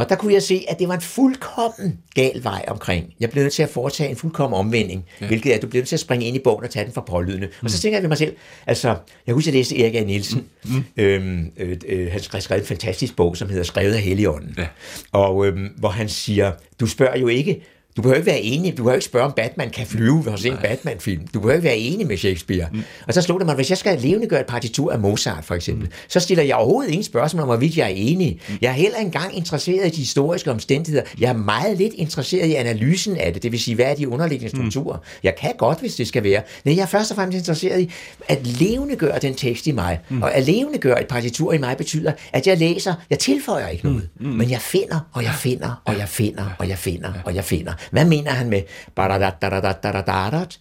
Og der kunne jeg se, at det var en fuldkommen gal vej omkring. Jeg blev nødt til at foretage en fuldkommen omvending, ja. hvilket er, at du bliver nødt til at springe ind i bogen og tage den fra pålydende. Mm. Og så mm. tænker jeg ved mig selv, altså, jeg husker, at jeg læste Erik A. Nielsen. Mm. mm. Øhm, øh, øh, han skrev en fantastisk bog, som hedder Skrevet af Helligånden. Ja. Og øhm, hvor han siger, du spørger jo ikke, du behøver ikke være enig, du behøver ikke spørge, om Batman kan flyve ved at se en Batman-film. Du behøver ikke være enig med Shakespeare. Mm. Og så slog det mig, hvis jeg skal levende gøre et partitur af Mozart, for eksempel, mm. så stiller jeg overhovedet ingen spørgsmål om, hvorvidt jeg er enig. Mm. Jeg er heller engang interesseret i de historiske omstændigheder. Jeg er meget lidt interesseret i analysen af det, det vil sige, hvad er de underliggende mm. strukturer. Mm. Jeg kan godt, hvis det skal være. Men jeg er først og fremmest interesseret i at levende gøre den tekst i mig. Mm. Og at levende gøre et partitur i mig betyder, at jeg læser, jeg tilføjer ikke noget, mm. Mm. men jeg finder, og jeg finder, og jeg finder, og jeg finder, og jeg finder. Hvad mener han med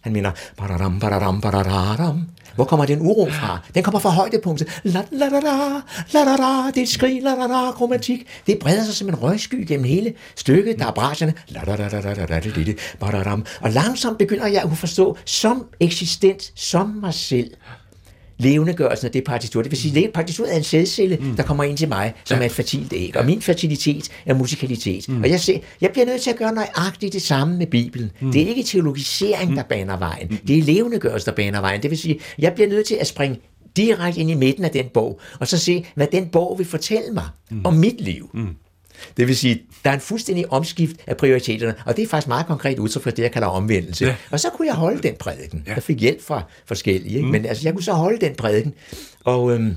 Han mener bararam, bararam, bararam. Hvor kommer den uro fra? Den kommer fra højdepunktet. La, la, la, la, la, la, la, det er et skrig, la, la, la, kromatik. Det breder sig som en røgsky gennem hele stykket. Der er braserne. La, la, la, la, la, la, la, la, la, Og langsomt begynder jeg at forstå, som eksistent, som mig selv, levendegørelsen af det partitur. Det vil sige, at partituret er en sædcelle, mm. der kommer ind til mig, som ja. er et fertilt æg. Og min fertilitet er musikalitet. Mm. Og jeg, ser, jeg bliver nødt til at gøre nøjagtigt det samme med Bibelen. Mm. Det er ikke teologisering, der mm. baner vejen. Mm. Det er levendegørelse, der baner vejen. Det vil sige, jeg bliver nødt til at springe direkte ind i midten af den bog, og så se, hvad den bog vil fortælle mig mm. om mit liv. Mm. Det vil sige, der er en fuldstændig omskift af prioriteterne, og det er faktisk meget konkret udtryk for det, jeg kalder omvendelse. Ja. Og så kunne jeg holde den prædiken. Ja. Jeg fik hjælp fra forskellige, ikke? Mm. men altså, jeg kunne så holde den prædiken, og øhm,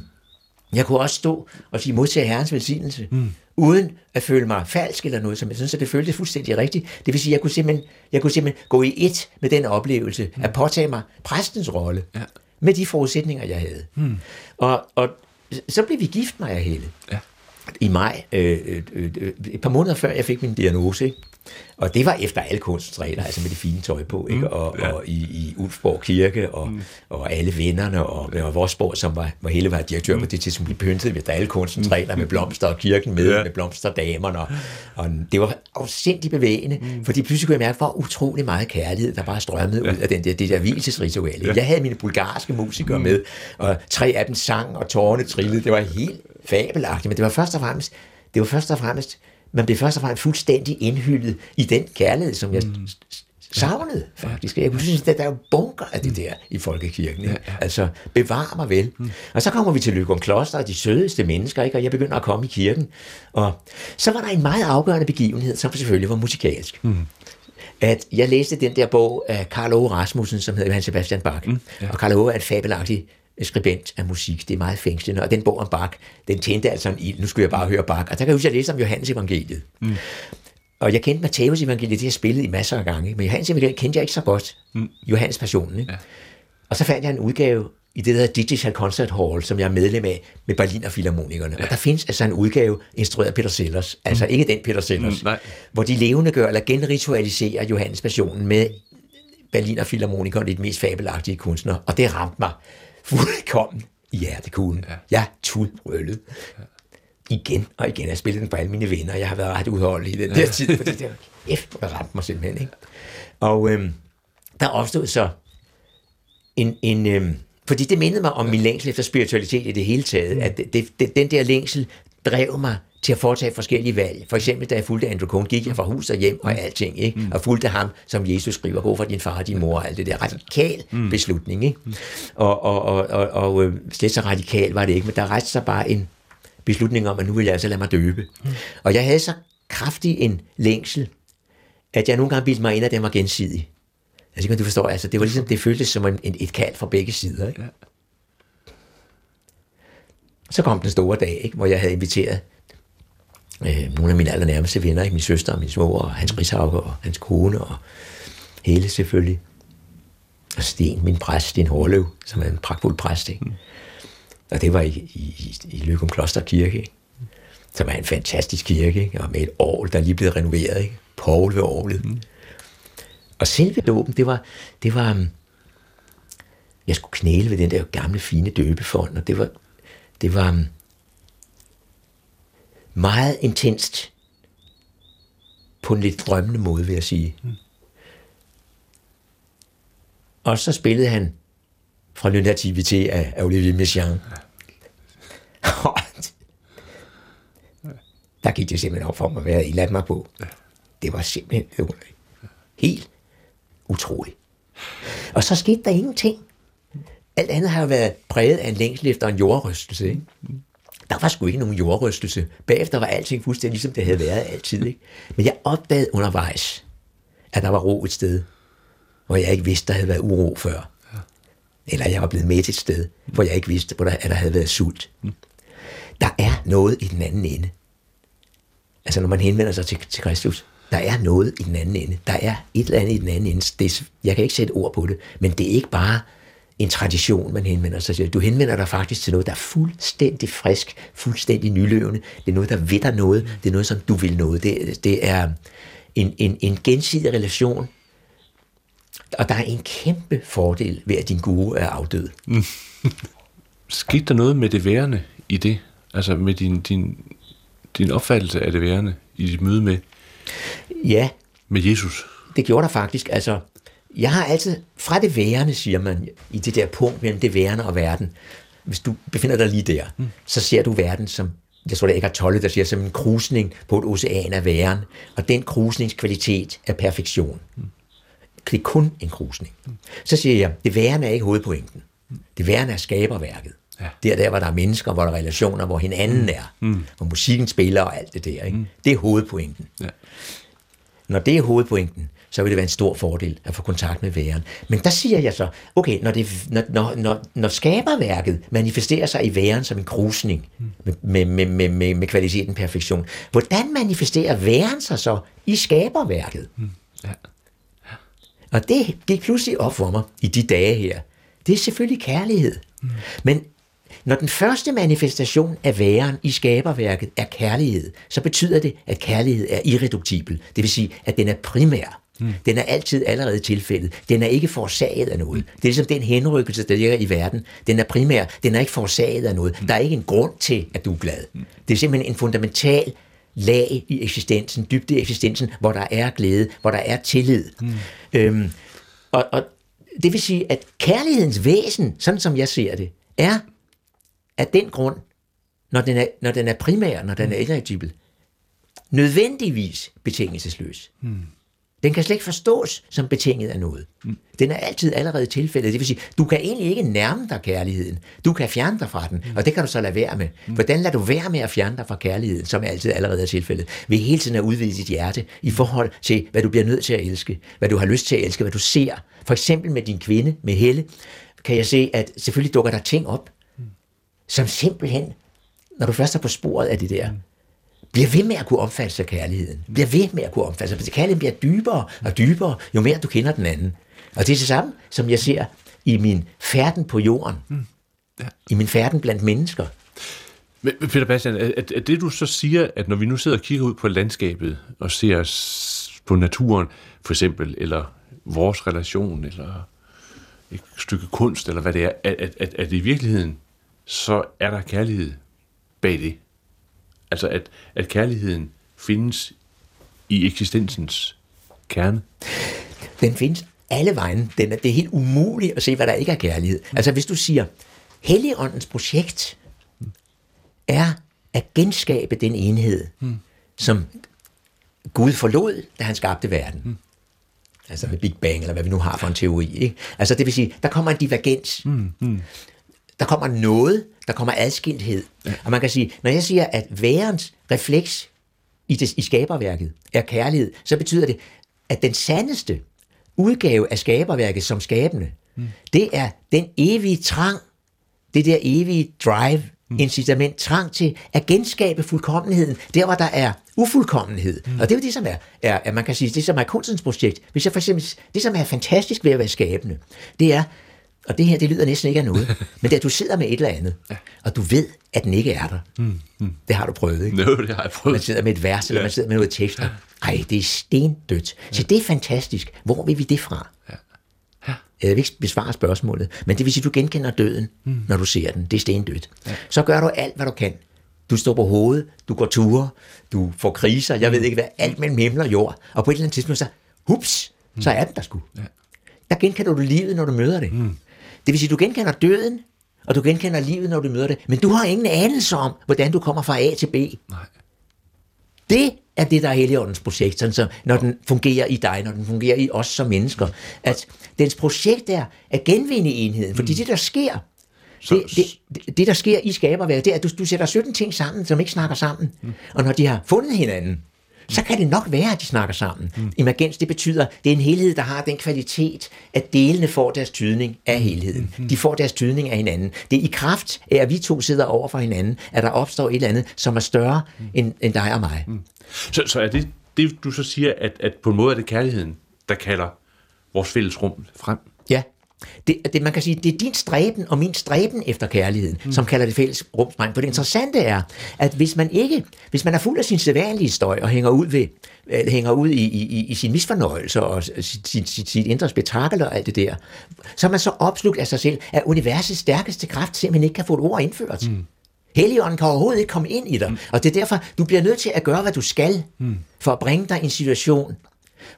jeg kunne også stå og sige, modtage herrens velsignelse. Mm. uden at føle mig falsk eller noget, som synes, at det føltes fuldstændig rigtigt. Det vil sige, at jeg kunne simpelthen, jeg kunne simpelthen gå i et med den oplevelse, mm. at påtage mig præstens rolle, ja. med de forudsætninger, jeg havde. Mm. Og, og så blev vi gift, mig og Helle. Ja. I maj, øh, øh, øh, et par måneder før jeg fik min diagnose. Ikke? Og det var efter alle kunstens regler, altså med det fine tøj på, ikke? Mm, og, ja. og i, i Ulfborg Kirke, og, mm. og alle vennerne, og, og Vorsborg, som var, hvor hele var direktør mm. på det tidspunkt, blev pyntet efter alle kunstens mm. regler med blomster, og kirken med, ja. med blomsterdamerne, og, og det var afsindig bevægende, mm. fordi pludselig kunne jeg mærke, hvor utrolig meget kærlighed, der bare strømmede ja. ud af den der, det der hvilesesritual. Ja. Jeg havde mine bulgarske musikere mm. med, og tre af dem sang, og tårerne trillede, det var helt fabelagtigt, men det var først og fremmest, det var først og fremmest man blev først og fremmest fuldstændig indhyldet i den kærlighed, som jeg mm. savnede faktisk. Jeg synes, at der er bunker af det mm. der i folkekirken. Ikke? Ja, ja. Altså, bevar mig vel. Mm. Og så kommer vi til Løgum Kloster, og de sødeste mennesker, ikke? og jeg begynder at komme i kirken. Og så var der en meget afgørende begivenhed, som selvfølgelig var musikalsk. Mm at jeg læste den der bog af Karl Ove Rasmussen, som hedder Johann Sebastian Bach. Mm, ja. Og Karl Ove er en fabelagtig skribent af musik. Det er meget fængslende. Og den bog om Bach, den tændte altså en ild. Nu skulle jeg bare høre Bach. Og der kan jeg huske, at jeg læste om Johannes evangeliet. Mm. Og jeg kendte Matthæus evangeliet, det har jeg spillet i masser af gange. Men Johannes evangeliet kendte jeg ikke så godt. Mm. Johannes passionen. Ikke? Ja. Og så fandt jeg en udgave i det, der hedder Digital Concert Hall, som jeg er medlem af med Berliner Philharmonikerne. Ja. Og der findes altså en udgave instrueret af Peter Sellers, altså mm. ikke den Peter Sellers, mm, hvor de levende gør eller genritualiserer Johannes Passionen med Berliner Philharmonikerne, de mest fabelagtige kunstnere. Og det ramte mig fuldkommen i hjertekuglen. Ja. Jeg tudbrølede. Ja. Igen og igen. Jeg spillet den på alle mine venner. Jeg har været ret udholdelig i den der tid, fordi det efter ramte mig simpelthen. Ikke? Og øhm, der opstod så en, en øhm, fordi det mindede mig om min længsel efter spiritualitet i det hele taget, mm. at det, det, den der længsel drev mig til at foretage forskellige valg. For eksempel, da jeg fulgte Andrew Cohn, gik jeg fra hus og hjem og alting, ikke? Mm. og fulgte ham, som Jesus skriver, gå fra din far og din mor, og alt det der. Radikal mm. beslutning. Ikke? Mm. Og, og, og, og, og øh, slet så radikal var det ikke, men der rejste sig bare en beslutning om, at nu vil jeg altså lade mig døbe. Mm. Og jeg havde så kraftig en længsel, at jeg nogle gange bildte mig ind, at den var gensidig. Altså, kan du forstår, altså, det var ligesom, det føltes som en, et kald fra begge sider. Ikke? Ja. Så kom den store dag, ikke, hvor jeg havde inviteret øh, nogle af mine allernærmeste venner, ikke? min søster og min svor, og Hans Rishauge og hans kone, og hele selvfølgelig. Og Sten, min præst, Sten Hårløv, som er en pragtfuld præst. Ikke? Mm. Og det var i, i, i Løgum Kloster Kirke, ikke? som er en fantastisk kirke, ikke? og med et orgel, der er lige blevet renoveret. Ikke? Paul ved orglet. Mm. Og selve dåben, det var, det var, um, jeg skulle knæle ved den der gamle, fine døbefond, og det var, det var, um, meget intenst på en lidt drømmende måde, vil jeg sige. Mm. Og så spillede han fra Le Nativité af, af Olivier Messiaen. der gik det simpelthen op for mig, hvad jeg havde mig på. Det var simpelthen helt utroligt. Og så skete der ingenting. Alt andet har jo været præget af en længsel efter en jordrystelse. Ikke? Mm der var sgu ikke nogen jordrystelse. Bagefter var alting fuldstændig ligesom det havde været altid. Ikke? Men jeg opdagede undervejs, at der var ro et sted, hvor jeg ikke vidste, der havde været uro før. Ja. Eller jeg var blevet med et sted, hvor jeg ikke vidste, hvor der, at der havde været sult. Mm. Der er noget i den anden ende. Altså når man henvender sig til, til Kristus, der er noget i den anden ende. Der er et eller andet i den anden ende. Det, jeg kan ikke sætte ord på det, men det er ikke bare en tradition, man henvender sig til. Du henvender dig faktisk til noget, der er fuldstændig frisk, fuldstændig nyløvende. Det er noget, der ved dig noget. Det er noget, som du vil noget. Det, det er en, en, en gensidig relation, og der er en kæmpe fordel ved, at din guru er afdød. Mm. Skete der noget med det værende i det? Altså med din, din, din opfattelse af det værende i dit møde med, ja, med Jesus? Det gjorde der faktisk. Altså, jeg har altid, fra det værende, siger man, i det der punkt mellem det værende og verden, hvis du befinder dig lige der, mm. så ser du verden som, jeg tror det er ikke Tolle, der siger, som en krusning på et ocean af væren, og den krusningskvalitet er perfektion. Mm. Det er kun en krusning. Mm. Så siger jeg, det værende er ikke hovedpointen. Mm. Det værende er skaberværket. Ja. Det er der, hvor der er mennesker, hvor der er relationer, hvor hinanden mm. er, mm. hvor musikken spiller og alt det der. Ikke? Mm. Det er hovedpointen. Ja. Når det er hovedpointen, så vil det være en stor fordel at få kontakt med væren. Men der siger jeg så, okay, når, det, når, når, når, når skaberværket manifesterer sig i væren som en krusning med, med, med, med, med, med kvaliteten perfektion, hvordan manifesterer væren sig så i skaberværket? Mm. Ja. Ja. Og det gik pludselig op for mig i de dage her. Det er selvfølgelig kærlighed. Mm. Men når den første manifestation af væren i skaberværket er kærlighed, så betyder det, at kærlighed er irreduktibel. Det vil sige, at den er primær. Mm. Den er altid allerede tilfældet. Den er ikke forårsaget af noget. Det er ligesom den henrykkelse, der ligger i verden. Den er primær. Den er ikke forårsaget af noget. Mm. Der er ikke en grund til, at du er glad. Mm. Det er simpelthen en fundamental lag i eksistensen, dybde i eksistensen, hvor der er glæde, hvor der er tillid. Mm. Øhm, og, og det vil sige, at kærlighedens væsen, sådan som jeg ser det, er af den grund, når den er, når den er primær, når den er irreduktibel, nødvendigvis betingelsesløs. Mm. Den kan slet ikke forstås som betinget af noget. Mm. Den er altid allerede tilfældet. Det vil sige, du kan egentlig ikke nærme dig kærligheden. Du kan fjerne dig fra den, mm. og det kan du så lade være med. Mm. Hvordan lader du være med at fjerne dig fra kærligheden, som altid allerede er tilfældet? Ved hele tiden at udvide dit hjerte i forhold til, hvad du bliver nødt til at elske, hvad du har lyst til at elske, hvad du ser. For eksempel med din kvinde, med Helle, kan jeg se, at selvfølgelig dukker der ting op, som simpelthen, når du først er på sporet af det der, bliver ved med at kunne opfatte sig kærligheden. Bliver ved med at kunne opfatte sig. Kærligheden bliver dybere og dybere, jo mere du kender den anden. Og det er det samme, som jeg ser i min færden på jorden. Mm. Ja. I min færden blandt mennesker. Men Peter Bastian, er, er det du så siger, at når vi nu sidder og kigger ud på landskabet og ser på naturen, for eksempel, eller vores relation, eller et stykke kunst, eller hvad det er, at, at, at, at i virkeligheden så er der kærlighed bag det. Altså at, at kærligheden findes i eksistensens kerne. Den findes alle vejen. Den er, det er helt umuligt at se, hvad der ikke er kærlighed. Altså hvis du siger, Helligåndens projekt er at genskabe den enhed, mm. som Gud forlod, da han skabte verden. Mm. Altså med Big Bang, eller hvad vi nu har for en teori. Ikke? Altså det vil sige, der kommer en divergens. Mm. Mm der kommer noget, der kommer adskilthed. Ja. Og man kan sige, når jeg siger, at værens refleks i, det, i skaberværket er kærlighed, så betyder det, at den sandeste udgave af skaberværket som skabende, mm. det er den evige trang, det der evige drive, mm. incitament, trang til at genskabe fuldkommenheden, der hvor der er ufuldkommenhed. Mm. Og det er jo det, som er, er, man kan sige, det som er kunstens projekt. Hvis jeg for eksempel, det som er fantastisk ved at være skabende, det er, og det her, det lyder næsten ikke af noget. Men da du sidder med et eller andet, ja. og du ved, at den ikke er der. Mm, mm. Det har du prøvet, ikke? No, det har jeg prøvet. Man sidder med et vers, eller ja. man sidder med noget tekst. Ja. Ej, det er stendødt. Ja. Så det er fantastisk. Hvor vil vi det fra? Ja. Ja. Jeg vil ikke besvare spørgsmålet, men det vil sige, at du genkender døden, mm. når du ser den. Det er stendødt. Ja. Så gør du alt, hvad du kan. Du står på hovedet, du går ture, du får kriser, jeg ved ikke hvad, alt mellem himmel og jord. Og på et eller andet tidspunkt, så, hups, så er den der sgu. Ja. Der genkender du livet, når du møder det. Mm. Det vil sige, du genkender døden, og du genkender livet, når du møder det, men du har ingen anelse om, hvordan du kommer fra A til B. Nej. Det er det, der er Helligåndens projekt, sådan så, når den fungerer i dig, når den fungerer i os som mennesker. At dens projekt er at genvinde enheden, fordi mm. det, der sker, det, det, det, der sker i skaberværket, det er, at du, du sætter 17 ting sammen, som ikke snakker sammen. Mm. Og når de har fundet hinanden, så kan det nok være, at de snakker sammen. Mm. Emergens, det betyder, det er en helhed, der har den kvalitet, at delene får deres tydning af helheden. Mm. De får deres tydning af hinanden. Det er i kraft af, at vi to sidder over for hinanden, at der opstår et eller andet, som er større mm. end, end dig og mig. Mm. Så, så er det det, du så siger, at, at på en måde er det kærligheden, der kalder vores fælles rum frem? Ja, det, det, man kan sige, det er din stræben og min stræben efter kærligheden, mm. som kalder det fælles rumspræng. For det interessante er, at hvis man ikke, hvis man er fuld af sin sædvanlige støj og hænger ud ved, øh, hænger ud i, i, i sin misfornøjelse og sit, sit, sit, sit indre spektakel og alt det der, så er man så opslugt af sig selv, at universets stærkeste kraft simpelthen ikke kan få et ord indført. Mm. Helligånden kan overhovedet ikke komme ind i dig. Mm. Og det er derfor, du bliver nødt til at gøre, hvad du skal, mm. for at bringe dig i en situation,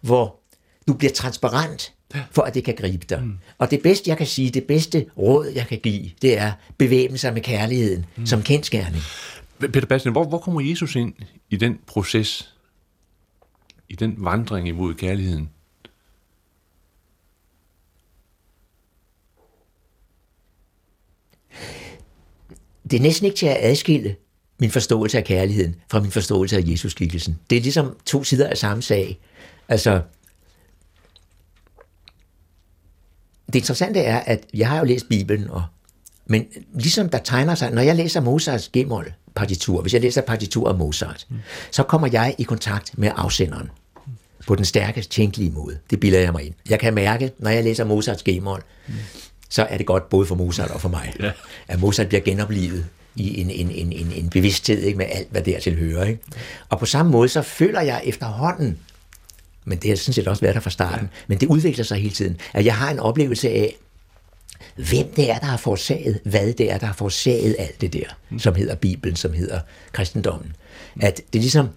hvor du bliver transparent for at det kan gribe dig. Mm. Og det bedste, jeg kan sige, det bedste råd, jeg kan give, det er bevæbne sig med kærligheden mm. som kendskærning. Peter Bastian, hvor, hvor kommer Jesus ind i den proces, i den vandring imod kærligheden? Det er næsten ikke til at adskille min forståelse af kærligheden fra min forståelse af Jesus-skikkelsen. Det er ligesom to sider af samme sag. Altså, det interessante er, at jeg har jo læst Bibelen, og, men ligesom der tegner sig, når jeg læser Mozarts G-mol partitur, hvis jeg læser partitur af Mozart, mm. så kommer jeg i kontakt med afsenderen på den stærkest tænkelige måde. Det bilder jeg mig ind. Jeg kan mærke, når jeg læser Mozarts G-mol, mm. så er det godt både for Mozart og for mig, ja. at Mozart bliver genoplevet i en, en, en, en, en bevidsthed ikke, med alt, hvad dertil hører. Ikke? Og på samme måde, så føler jeg efterhånden, men det har sådan set også været der fra starten, ja. men det udvikler sig hele tiden, at jeg har en oplevelse af, hvem det er, der har forårsaget, hvad det er, der har forårsaget alt det der, mm. som hedder Bibelen, som hedder kristendommen. At det er ligesom,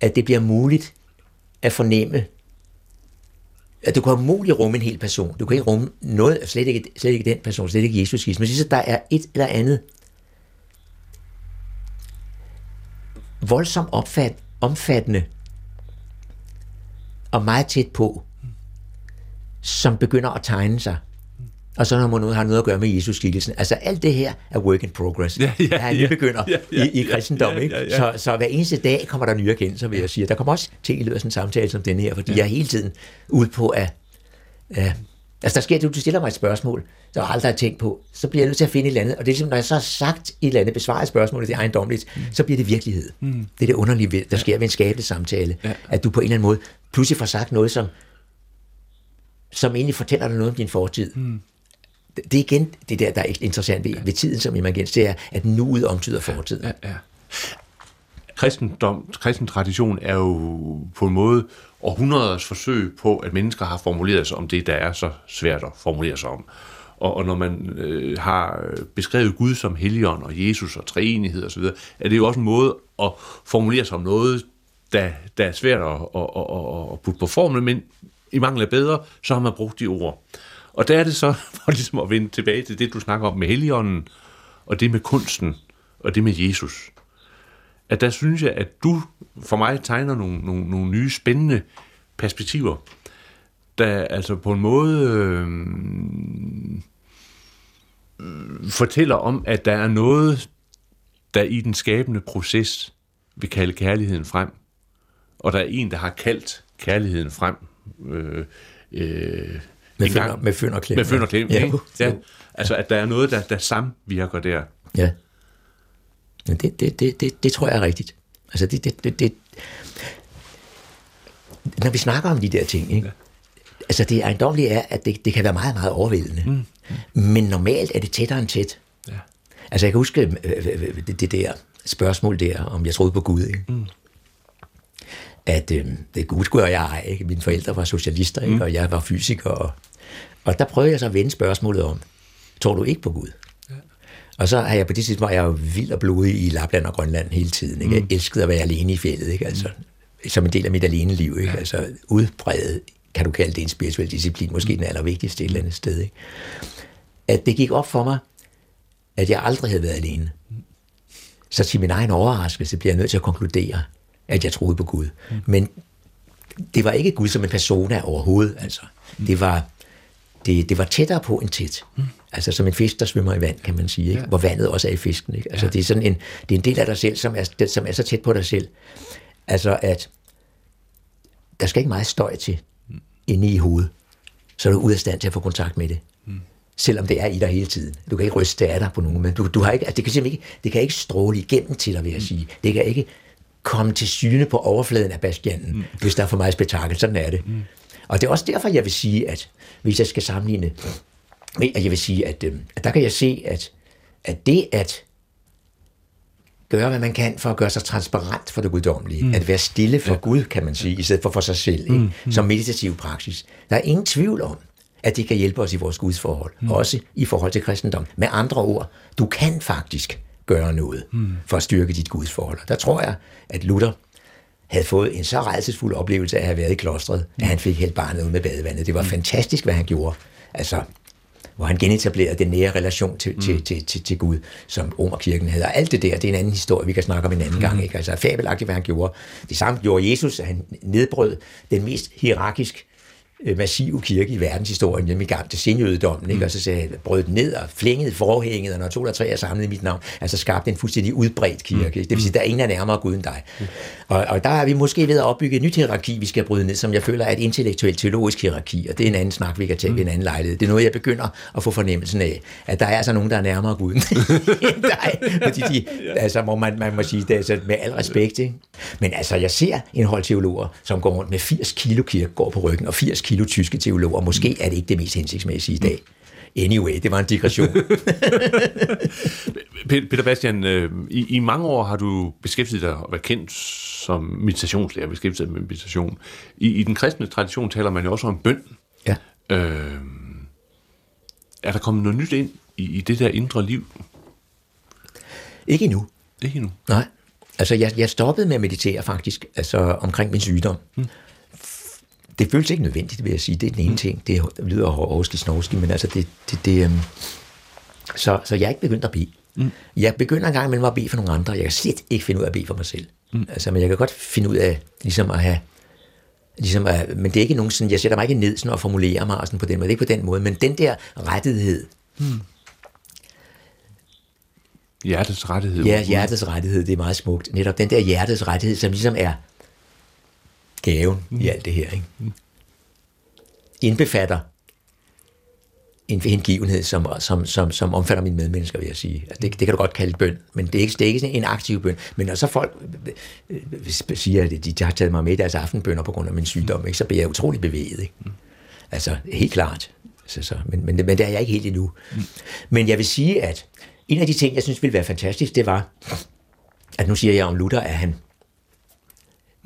at det bliver muligt at fornemme, at du kan umuligt rumme en hel person. Du kan ikke rumme noget, slet ikke, slet ikke den person, slet ikke Jesus Kristus. Men synes, at der er et eller andet voldsomt opfat, omfattende og meget tæt på, som begynder at tegne sig. Og så når man har noget at gøre med Jesus skikkelsen. Altså alt det her er work in progress. Ja, ja, ja, vi begynder ja, ja, i, i kristendom. Ja, ja, ja. Så, så hver eneste dag kommer der nye erkendelser, vil jeg sige. Der kommer også ting i løbet af sådan en samtale som den her, fordi ja. jeg er hele tiden ude på at... Uh, altså der sker det, du stiller mig et spørgsmål, der jeg aldrig har tænkt på, så bliver jeg nødt til at finde et eller andet. Og det er ligesom, når jeg så har sagt et eller andet, besvaret spørgsmålet, det er ejendomligt, mm. så bliver det virkelighed. Mm. Det er det underlige, der sker ved en skabende samtale. Ja. At du på en eller anden måde pludselig får sagt noget, som, som egentlig fortæller dig noget om din fortid. Mm det er igen det der, der er interessant ved, ved tiden som emergens, det er, at nuet omtyder fortiden. Ja, ja. Kristendom, kristen tradition er jo på en måde århundreders forsøg på, at mennesker har formuleret sig om det, der er så svært at formulere sig om. Og, og når man øh, har beskrevet Gud som helligånd og Jesus og treenighed osv., er det jo også en måde at formulere sig om noget, der, der er svært at, at, at, at putte på formel, men i mangel af bedre, så har man brugt de ord. Og der er det så, for ligesom at vende tilbage til det, du snakker om med Helligånden, og det med kunsten, og det med Jesus. At der synes jeg, at du for mig tegner nogle, nogle, nogle nye spændende perspektiver, der altså på en måde øh, fortæller om, at der er noget, der i den skabende proces vil kalde kærligheden frem. Og der er en, der har kaldt kærligheden frem. Øh, øh, med, fynd, med fynd og klem. Med fynd og klem, ja. ja. Altså, at der er noget, der, der samvirker der. Ja. Men det, det, det, det, det tror jeg er rigtigt. Altså, det, det, det, det, når vi snakker om de der ting, ikke? Altså det ejendomlige er, at det, det kan være meget, meget overvældende. Mm. Mm. Men normalt er det tættere end tæt. Ja. Altså jeg kan huske øh, øh, øh, det, det der spørgsmål der, om jeg troede på Gud. Ikke? Mm at øh, det Gud skulle jeg ikke. Mine forældre var socialister, ikke? Mm. og jeg var fysiker. Og, og der prøvede jeg så at vende spørgsmålet om, tror du ikke på Gud? Og så har jeg på det tidspunkt, jeg jo vild og blodig i Lapland og Grønland hele tiden. Ikke? Mm. Jeg elskede at være alene i fjellet, ikke? Altså, mm. som en del af mit alene liv. Ikke? Altså udbredet, kan du kalde det en spirituel disciplin, måske mm. den allervigtigste et eller andet sted. Ikke? At det gik op for mig, at jeg aldrig havde været alene. Mm. Så til min egen overraskelse bliver jeg nødt til at konkludere, at jeg troede på Gud. Mm. Men det var ikke Gud som en persona overhovedet, altså. Mm. Det var det, det var tættere på end tæt. Altså som en fisk, der svømmer i vand, kan man sige. Ikke? Ja. Hvor vandet også er i fisken. Ikke? Altså ja. det, er sådan en, det er en del af dig selv, som er, som er så tæt på dig selv. Altså at der skal ikke meget støj til mm. inde i hovedet. Så er du ude af stand til at få kontakt med det. Mm. Selvom det er i dig hele tiden. Du kan ikke ryste af dig på nogen, men du, du har ikke, altså det, kan simpelthen ikke, det kan ikke stråle igennem til dig, vil jeg mm. sige. Det kan ikke komme til syne på overfladen af Bastianen, mm. hvis der er for meget spektakel. Sådan er det. Mm. Og det er også derfor, jeg vil sige, at hvis jeg skal sammenligne, at jeg vil sige, at, øh, at der kan jeg se, at, at det at gøre, hvad man kan for at gøre sig transparent for det guddommelige, mm. at være stille for ja. Gud, kan man sige, i stedet for for sig selv, ikke? Mm. Mm. som meditativ praksis. Der er ingen tvivl om, at det kan hjælpe os i vores gudsforhold, mm. også i forhold til kristendom. Med andre ord, du kan faktisk gøre noget mm. for at styrke dit gudsforhold. Der tror jeg, at Luther havde fået en så rejsesfuld oplevelse af at have været i klostret, mm. at han fik helt barnet ud med badevandet. Det var mm. fantastisk, hvad han gjorde. Altså, hvor han genetablerede den nære relation til, mm. til, til, til, til Gud, som Romerkirken havde. Og alt det der, det er en anden historie, vi kan snakke om en anden mm. gang. Ikke? Altså fabelagtigt, hvad han gjorde. Det samme gjorde Jesus, han nedbrød den mest hierarkisk massive kirke i verdenshistorien, nemlig gang til senjødedommen, ikke? Mm. og så sagde brød den ned og flængede forhænget, og når to eller tre er samlet i mit navn, altså skabte en fuldstændig udbredt kirke. Mm. Det vil sige, der er ingen, er nærmere Gud end dig. Mm. Og, og der er vi måske ved at opbygge et nyt hierarki, vi skal bryde ned, som jeg føler er et intellektuelt teologisk hierarki, og det er en anden snak, vi kan tage mm. ved en anden lejlighed. Det er noget, jeg begynder at få fornemmelsen af, at der er altså nogen, der er nærmere Gud end dig, fordi de, altså, må man, man må sige det altså, med al respekt. Ikke? Men altså, jeg ser en hold teologer, som går rundt med 80 kilo kirkegård på ryggen, og 80 kilo tyske teologer. Måske er det ikke det mest hensigtsmæssige i dag. Anyway, det var en digression. Peter Bastian, øh, i, i mange år har du beskæftiget dig og været kendt som meditationslærer, beskæftiget med meditation. I, I den kristne tradition taler man jo også om bøn. Ja. Øh, er der kommet noget nyt ind i, i det der indre liv? Ikke endnu. Ikke endnu? Nej. Altså, jeg, jeg stoppede med at meditere faktisk, altså omkring min sygdom. Hmm. Det føles ikke nødvendigt, vil jeg sige. Det er den ene hmm. ting. Det lyder hårdski snovski, men altså, det, det, det um... så, så jeg er ikke begyndt at bede. Mm. Jeg begynder en gang imellem at bede for nogle andre. Jeg kan slet ikke finde ud af at bede for mig selv. Mm. Altså, men jeg kan godt finde ud af ligesom at have Ligesom, at, men det er ikke nogen sådan, jeg sætter mig ikke ned sådan og formulerer mig sådan på den måde, det er ikke på den måde, men den der rettighed, mm. Hjertets rettighed. Ja, hjertets rettighed, det er meget smukt. Netop den der hjertets rettighed, som ligesom er gaven mm. i alt det her. Ikke? Mm. Indbefatter en hengivenhed, som, som, som, som omfatter mine medmennesker, vil jeg sige. Altså, det, det kan du godt kalde bøn, men det er ikke, det er ikke en aktiv bøn. Men når så folk øh, siger, at de, de har taget mig med i deres aftenbønder på grund af min sygdom, ikke, så bliver jeg utrolig bevæget. Ikke? Mm. Altså, helt klart. Så, så, men, men, men det er jeg ikke helt endnu. Mm. Men jeg vil sige, at en af de ting, jeg synes ville være fantastisk, det var, at nu siger jeg om Luther, at han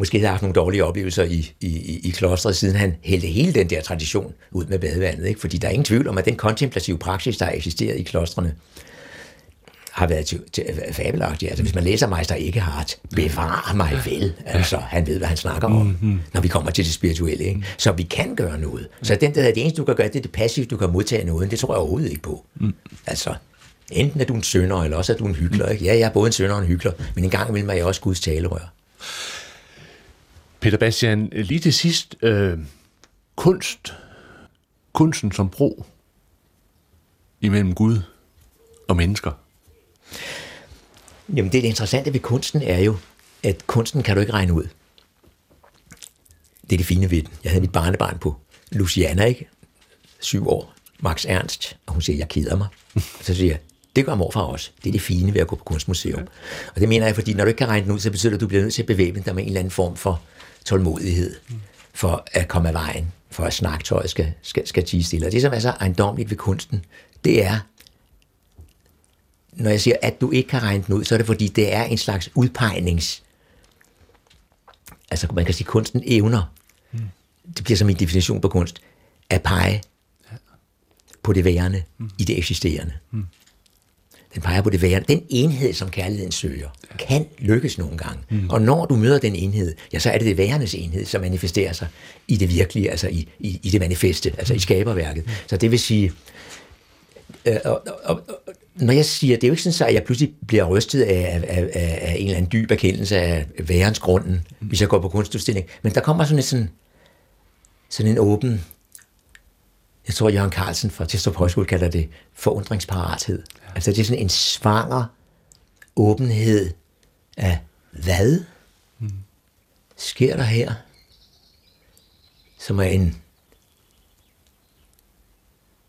måske havde haft nogle dårlige oplevelser i, i, i klostret, siden han hældte hele den der tradition ud med badevandet. Ikke? Fordi der er ingen tvivl om, at den kontemplative praksis, der har eksisteret i klostrene, har været til, til, fabelagtig. Altså, hvis man læser Meister Eckehart, bevar mig vel. Altså, han ved, hvad han snakker om, mm-hmm. når vi kommer til det spirituelle. Ikke? Så vi kan gøre noget. Så den der, det eneste, du kan gøre, det er det passivt, du kan modtage noget. Det tror jeg overhovedet ikke på. Mm. Altså, enten er du en sønder, eller også er du en hyggelig. Ikke? Ja, jeg er både en sønder og en hyggelig, men en gang imellem er jeg også Guds talerør. Peter Bastian, lige til sidst, øh, kunst, kunsten som bro imellem Gud og mennesker. Jamen det, det interessante ved kunsten er jo, at kunsten kan du ikke regne ud. Det er det fine ved den. Jeg havde mit barnebarn på Luciana, ikke? Syv år. Max Ernst. Og hun siger, jeg keder mig. Og så siger jeg, det gør morfar også. Det er det fine ved at gå på kunstmuseum. Okay. Og det mener jeg, fordi når du ikke kan regne den ud, så betyder det, at du bliver nødt til at bevæge dig med en eller anden form for tålmodighed, for at komme af vejen, for at snaktøjet skal, skal, skal tige stille. Og det, som er så ejendomligt ved kunsten, det er, når jeg siger, at du ikke kan regne den ud, så er det fordi, det er en slags udpegnings... Altså, man kan sige, kunsten evner. Mm. Det bliver som en definition på kunst. At pege på det værende mm. i det eksisterende. Mm. Den peger på det værende. Den enhed, som kærligheden søger, kan lykkes nogle gange. Mm. Og når du møder den enhed, ja, så er det det værendes enhed, som manifesterer sig i det virkelige, altså i, i, i det manifeste, altså i skaberværket. Mm. Så det vil sige, øh, og, og, og, når jeg siger, det er jo ikke sådan, at jeg pludselig bliver rystet af, af, af, af en eller anden dyb erkendelse af værens grunden, mm. hvis jeg går på kunstudstilling, men der kommer sådan en, sådan, sådan en åben jeg tror, Jørgen Carlsen fra Testrup Højskole kalder det forundringsparathed. Ja. Altså det er sådan en svanger åbenhed af hvad mm. sker der her, som er en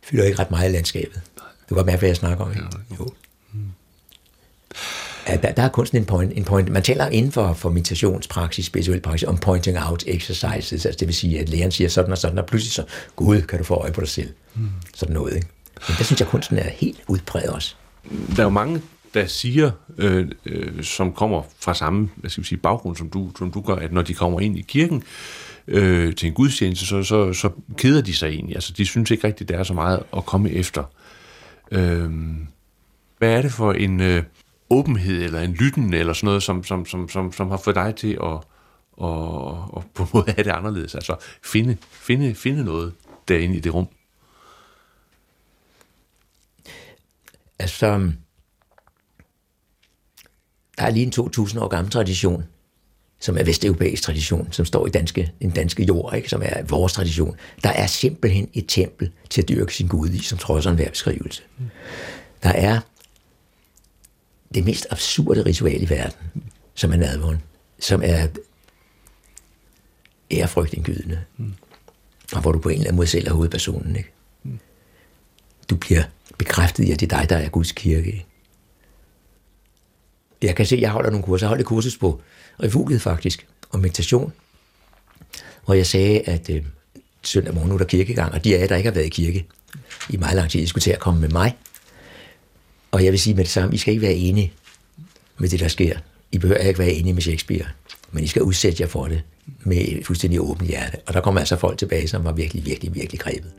fylder ikke ret meget i landskabet. Du kan godt mærke, hvad jeg snakker om. Ikke? Jo. Mm ja, der, der er kunsten en point, en point. Man taler inden for, for meditationspraksis, spirituel praksis, om pointing out exercises, altså det vil sige, at lægen siger sådan og sådan, og pludselig så, gud, kan du få øje på dig selv. Mm. Sådan noget, ikke? Men der synes jeg, at kunsten er helt udbredt også. Der er jo mange, der siger, øh, øh, som kommer fra samme hvad skal vi sige, baggrund, som du, som du gør, at når de kommer ind i kirken øh, til en gudstjeneste, så, så, så keder de sig egentlig. Altså, de synes ikke rigtigt, der er så meget at komme efter. Øh, hvad er det for en... Øh, åbenhed eller en lytten eller sådan noget, som, som, som, som, som har fået dig til at, og, og på en måde have det anderledes. Altså finde, finde, finde noget derinde i det rum. Altså, der er lige en 2000 år gammel tradition som er vesteuropæisk tradition, som står i danske, den danske jord, ikke? som er vores tradition. Der er simpelthen et tempel til at dyrke sin Gud i, som trodser en beskrivelse. Mm. Der er det mest absurde ritual i verden, som er nadvåren, som er ærefrygtindgydende. Mm. Og hvor du på en eller anden måde selv er hovedpersonen. Ikke? Mm. Du bliver bekræftet i, at det er dig, der er Guds kirke. Jeg kan se, at jeg holder nogle kurser. Jeg holdt et kursus på refugiet faktisk, om meditation. Hvor jeg sagde, at øh, søndag morgen nu er der kirkegang, og de af jer, der ikke har været i kirke i meget lang tid, I skulle til at komme med mig. Og jeg vil sige med det samme, I skal ikke være enige med det, der sker. I behøver ikke være enige med Shakespeare, men I skal udsætte jer for det med fuldstændig åbent hjerte. Og der kommer altså folk tilbage, som var virkelig, virkelig, virkelig grebet.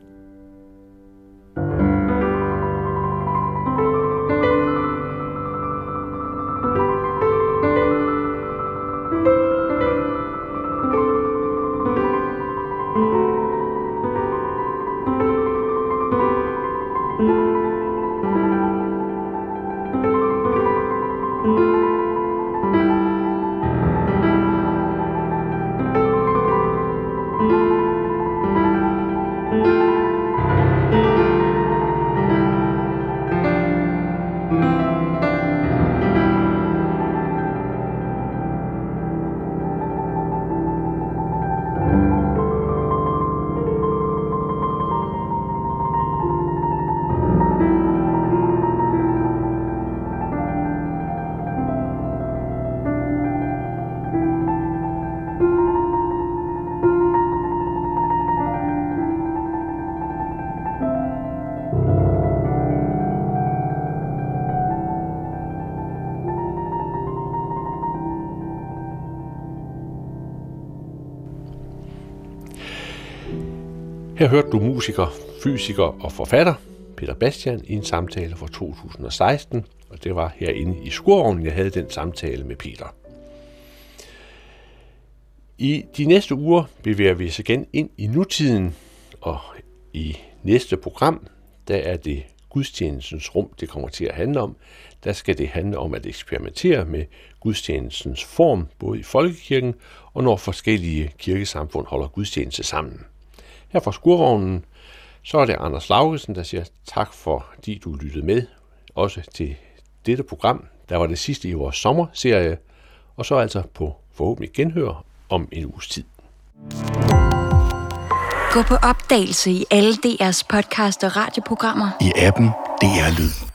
Her hørte du musiker, fysiker og forfatter Peter Bastian i en samtale fra 2016, og det var herinde i Skurvognen, jeg havde den samtale med Peter. I de næste uger bevæger vi os igen ind i nutiden, og i næste program, der er det gudstjenestens rum, det kommer til at handle om. Der skal det handle om at eksperimentere med gudstjenestens form, både i folkekirken og når forskellige kirkesamfund holder gudstjeneste sammen. Her fra Skurvognen, så er det Anders Laugesen, der siger tak for, de du lyttede med, også til dette program, der var det sidste i vores sommerserie, og så altså på forhåbentlig genhør om en uges tid. Gå på opdagelse i alle DR's podcast og radioprogrammer. I appen DR Lyd.